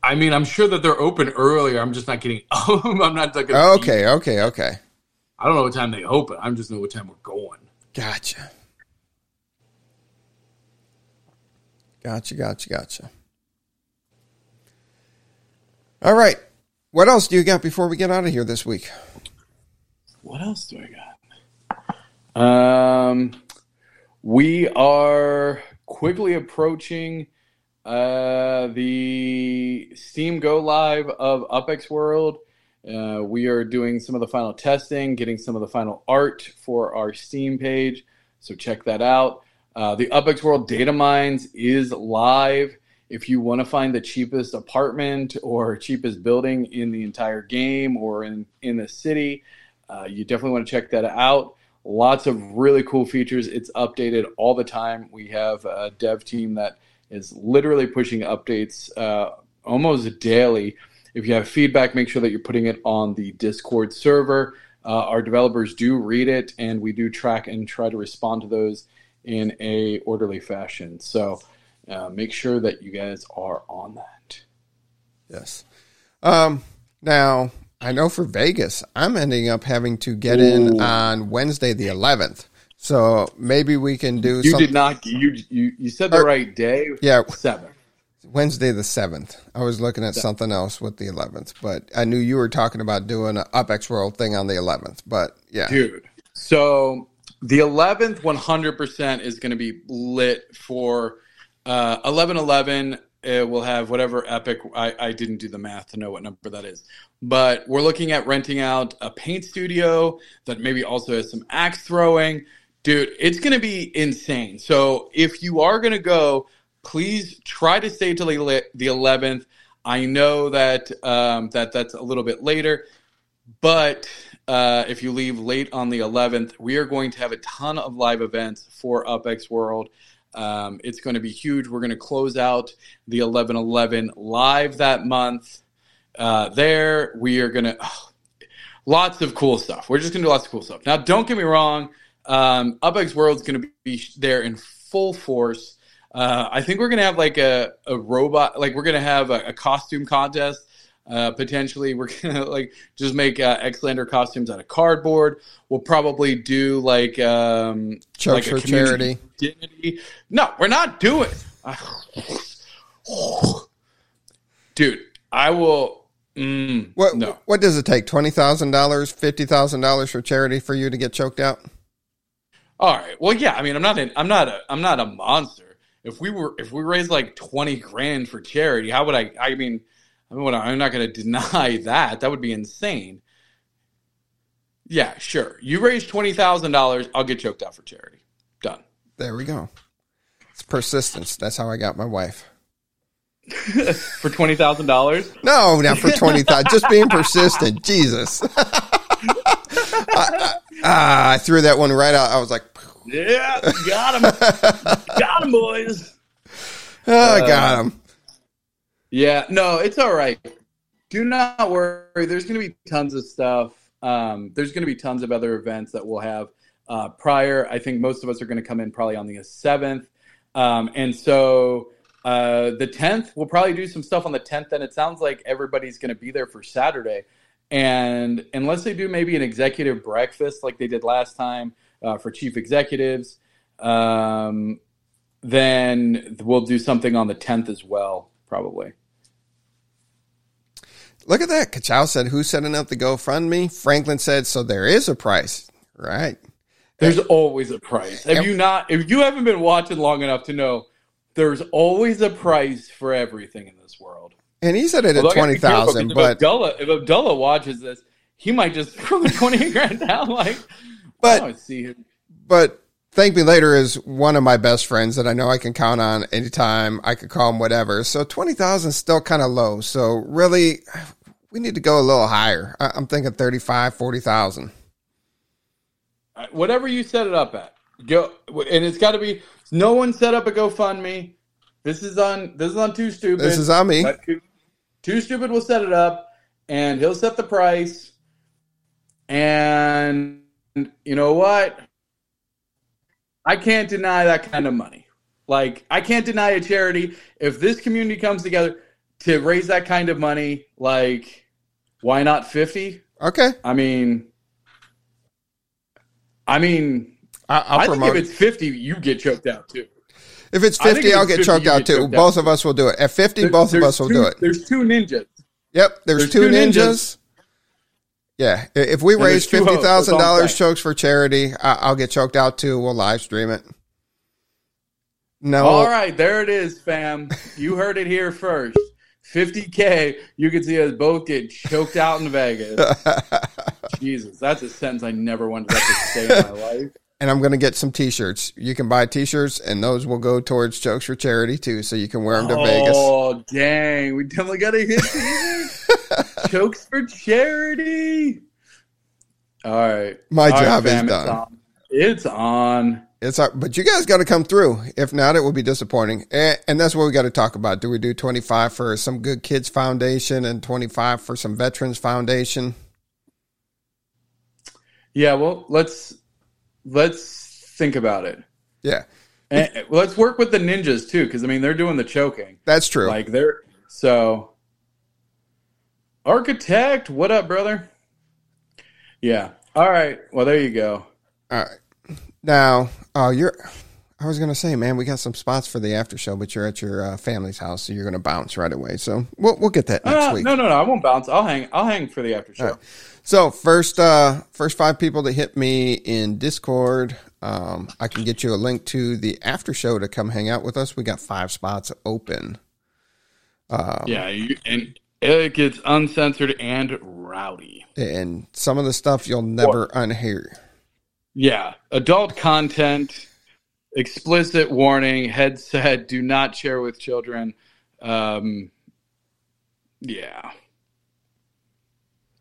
I mean, I'm sure that they're open earlier. I'm just not getting. [laughs] I'm not. Okay, okay, okay. I don't know what time they open. I'm just know what time we're going. Gotcha. Gotcha, gotcha, gotcha. All right. What else do you got before we get out of here this week? What else do I got? Um, we are quickly approaching uh, the Steam Go Live of UpX World. Uh, we are doing some of the final testing, getting some of the final art for our Steam page. So check that out. Uh, the UpX World Data Mines is live. If you want to find the cheapest apartment or cheapest building in the entire game or in, in the city, uh, you definitely want to check that out. Lots of really cool features. It's updated all the time. We have a dev team that is literally pushing updates uh, almost daily. If you have feedback, make sure that you're putting it on the Discord server. Uh, our developers do read it, and we do track and try to respond to those in a orderly fashion. So uh, make sure that you guys are on that. Yes. Um, now, I know for Vegas, I'm ending up having to get in on Wednesday the 11th. So maybe we can do You some did not. You you you said the Or- right day. Yeah. seven. Wednesday the 7th. I was looking at something else with the 11th, but I knew you were talking about doing an UpX World thing on the 11th. But yeah. dude. So the eleventh, one hundred percent is going to be lit for uh, eleven eleven. It will have whatever epic. I, I didn't do the math to know what number that is, but we're looking at renting out a paint studio that maybe also has some axe throwing. Dude, it's going to be insane. So if you are going to go, please try to stay till the the eleventh. I know that um, that that's a little bit later, but uh, if you leave late on the 11th, we are going to have a ton of live events for UpX World. Um, it's going to be huge. We're going to close out the 11 11 live that month. Uh, there, we are going [sighs] to lots of cool stuff. We're just going to do lots of cool stuff. Now, don't get me wrong. Um, UpX World's going to be there in full force. Uh, I think we're going to have like a, a robot, like we're going to have a, a costume contest. Uh, potentially, we're [laughs] gonna like just make uh, Xlander costumes out of cardboard. We'll probably do like um, Chokes like a for charity. dignity. No, we're not doing. [sighs] Dude, I will. Mm, What no, what does it take? Twenty thousand dollars, fifty thousand dollars for charity for you to get choked out? All right. Well, yeah. I mean, I'm not. An, I'm not a. I'm not a monster. If we were, if we raised like twenty grand for charity, how would I? I mean, I mean, what- I'm not going [laughs] to deny that. That would be insane. Yeah, sure. You raise twenty thousand dollars, I'll get choked out for charity. Done. There we go. It's persistence. That's how I got my wife. [laughs] For twenty thousand dollars. No, not for twenty thousand. [laughs] just being persistent. Jesus. I, I- ah, I threw that one right out. I was like, Yeah, got him. got him, boys. oh, I got him. Yeah, no, it's all right. Do not worry. There's going to be tons of stuff. Um, there's going to be tons of other events that we'll have uh, prior. I think most of us are going to come in probably on the 7th. Um, and so uh, the 10th, we'll probably do some stuff on the 10th. And it sounds like everybody's going to be there for Saturday. And unless they do maybe an executive breakfast like they did last time uh, for chief executives, um, then we'll do something on the 10th as well, probably. Look at that. Kachow said, "Who's setting up the GoFundMe?" Franklin said, "So there is a price, right?" There's always a price. Have you not? If you haven't been watching long enough to know, there's always a price for everything in this world. And he said it at Although I gotta twenty be careful, thousand, 'cause but if Abdullah, if Abdullah watches this, he might just [laughs] throw the twenty grand down. Like, But I see him. but Thank Me Later is one of my best friends that I know I can count on anytime. I could call him whatever. So 20,000 is still kind of low. So really, we need to go a little higher. I'm thinking 35, 40,000. Uh, Whatever you set it up at, go, and it's got to be. No one set up a GoFundMe. This is on. This is on Too Stupid. This is on me. Too Stupid will set it up, and he'll set the price. And you know what? I can't deny that kind of money. Like I can't deny a charity if this community comes together to raise that kind of money. Like, why not fifty? Okay. I mean, I mean, I- I'll I think if it. it's 50, you get choked out too. If it's 50, if I'll it's get 50, choked out get too. choked out. Both of us will do it. At 50, There- both of us will two- do it. There's two ninjas. Yep, there's, There's two two ninjas. ninjas. Yeah, if we And raise there's two hosts, fifty thousand that's all I'm dollars chokes for charity, I- I'll get choked out too. We'll live stream it. No, All right, there it is, fam. You heard it here first. 50K, you can see us both get choked out in Vegas. [laughs] Jesus, that's a sentence I never wanted to to say in my life. and I'm going to get some T-shirts. You can buy T-shirts, and those will go towards chokes for charity too, so you can wear them to Vegas. Oh, dang. We definitely got to hit [laughs] Chokes for charity. All right. My All right, job is fam, it's done. on. It's on. It's but you guys got to come through. If not, it will be disappointing. And, and that's what we got to talk about. Do we do 25 for some Good Kids Foundation and 25 for some Veterans Foundation? Yeah, well, let's let's think about it. Yeah, And let's work with the ninjas too, because I mean they're doing the choking. that's true. Like they're so architect. What up, brother? Yeah. All right. Well, there you go. All right. Now, oh, you're. I was gonna say, man, we got some spots for the after show, but you're at your uh, family's house, so you're gonna bounce right away. So we'll we'll get that next Uh, week. no, no, no. I won't bounce. I'll hang. I'll hang for the after show. Right. So first, uh, first five people that hit me in Discord, um, I can get you a link to the after show to come hang out with us. We got five spots open. Um, Yeah, you, and it gets uncensored and rowdy. and some of the stuff you'll never unhear. Yeah, adult content, explicit warning, headset, [laughs] do not share with children. Um, yeah.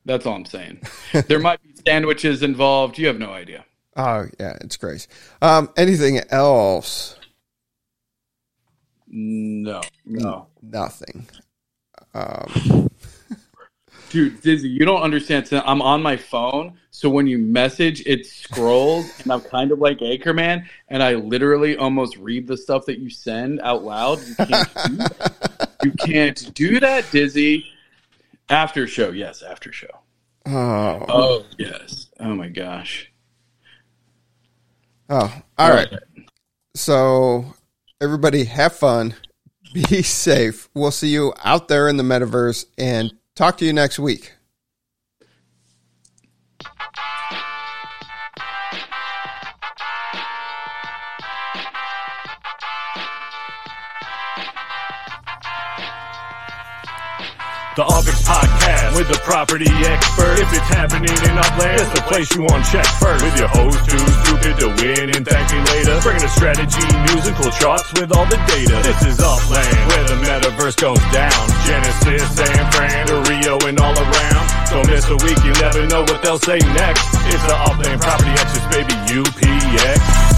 That's all I'm saying. [laughs] there might be sandwiches involved. You have no idea. Oh yeah, it's crazy. Um, anything else? No, no. Nothing. Um, Dude, Dizzy, you don't understand. So I'm on my phone, so when you message, it scrolls, and I'm kind of like Anchorman, and I literally almost read the stuff that you send out loud. You can't do that. You can't do that, Dizzy. After show, yes, after show. oh, Oh, yes. Oh my gosh. oh, all right. So everybody, have fun. Be safe. We'll see you out there in the metaverse, and talk to you next week. The UPX Podcast with the property expert. If it's happening in Upland, it's the place you want to check first. With your host who's stupid to win and thank me later. Bringing the strategy, news, and cool charts with all the data. This is Upland, where the metaverse goes down. Genesis, San Fran, to Rio, and all around. Don't miss a week, you never know what they'll say next. It's the Upland Property Experts, baby, UPX.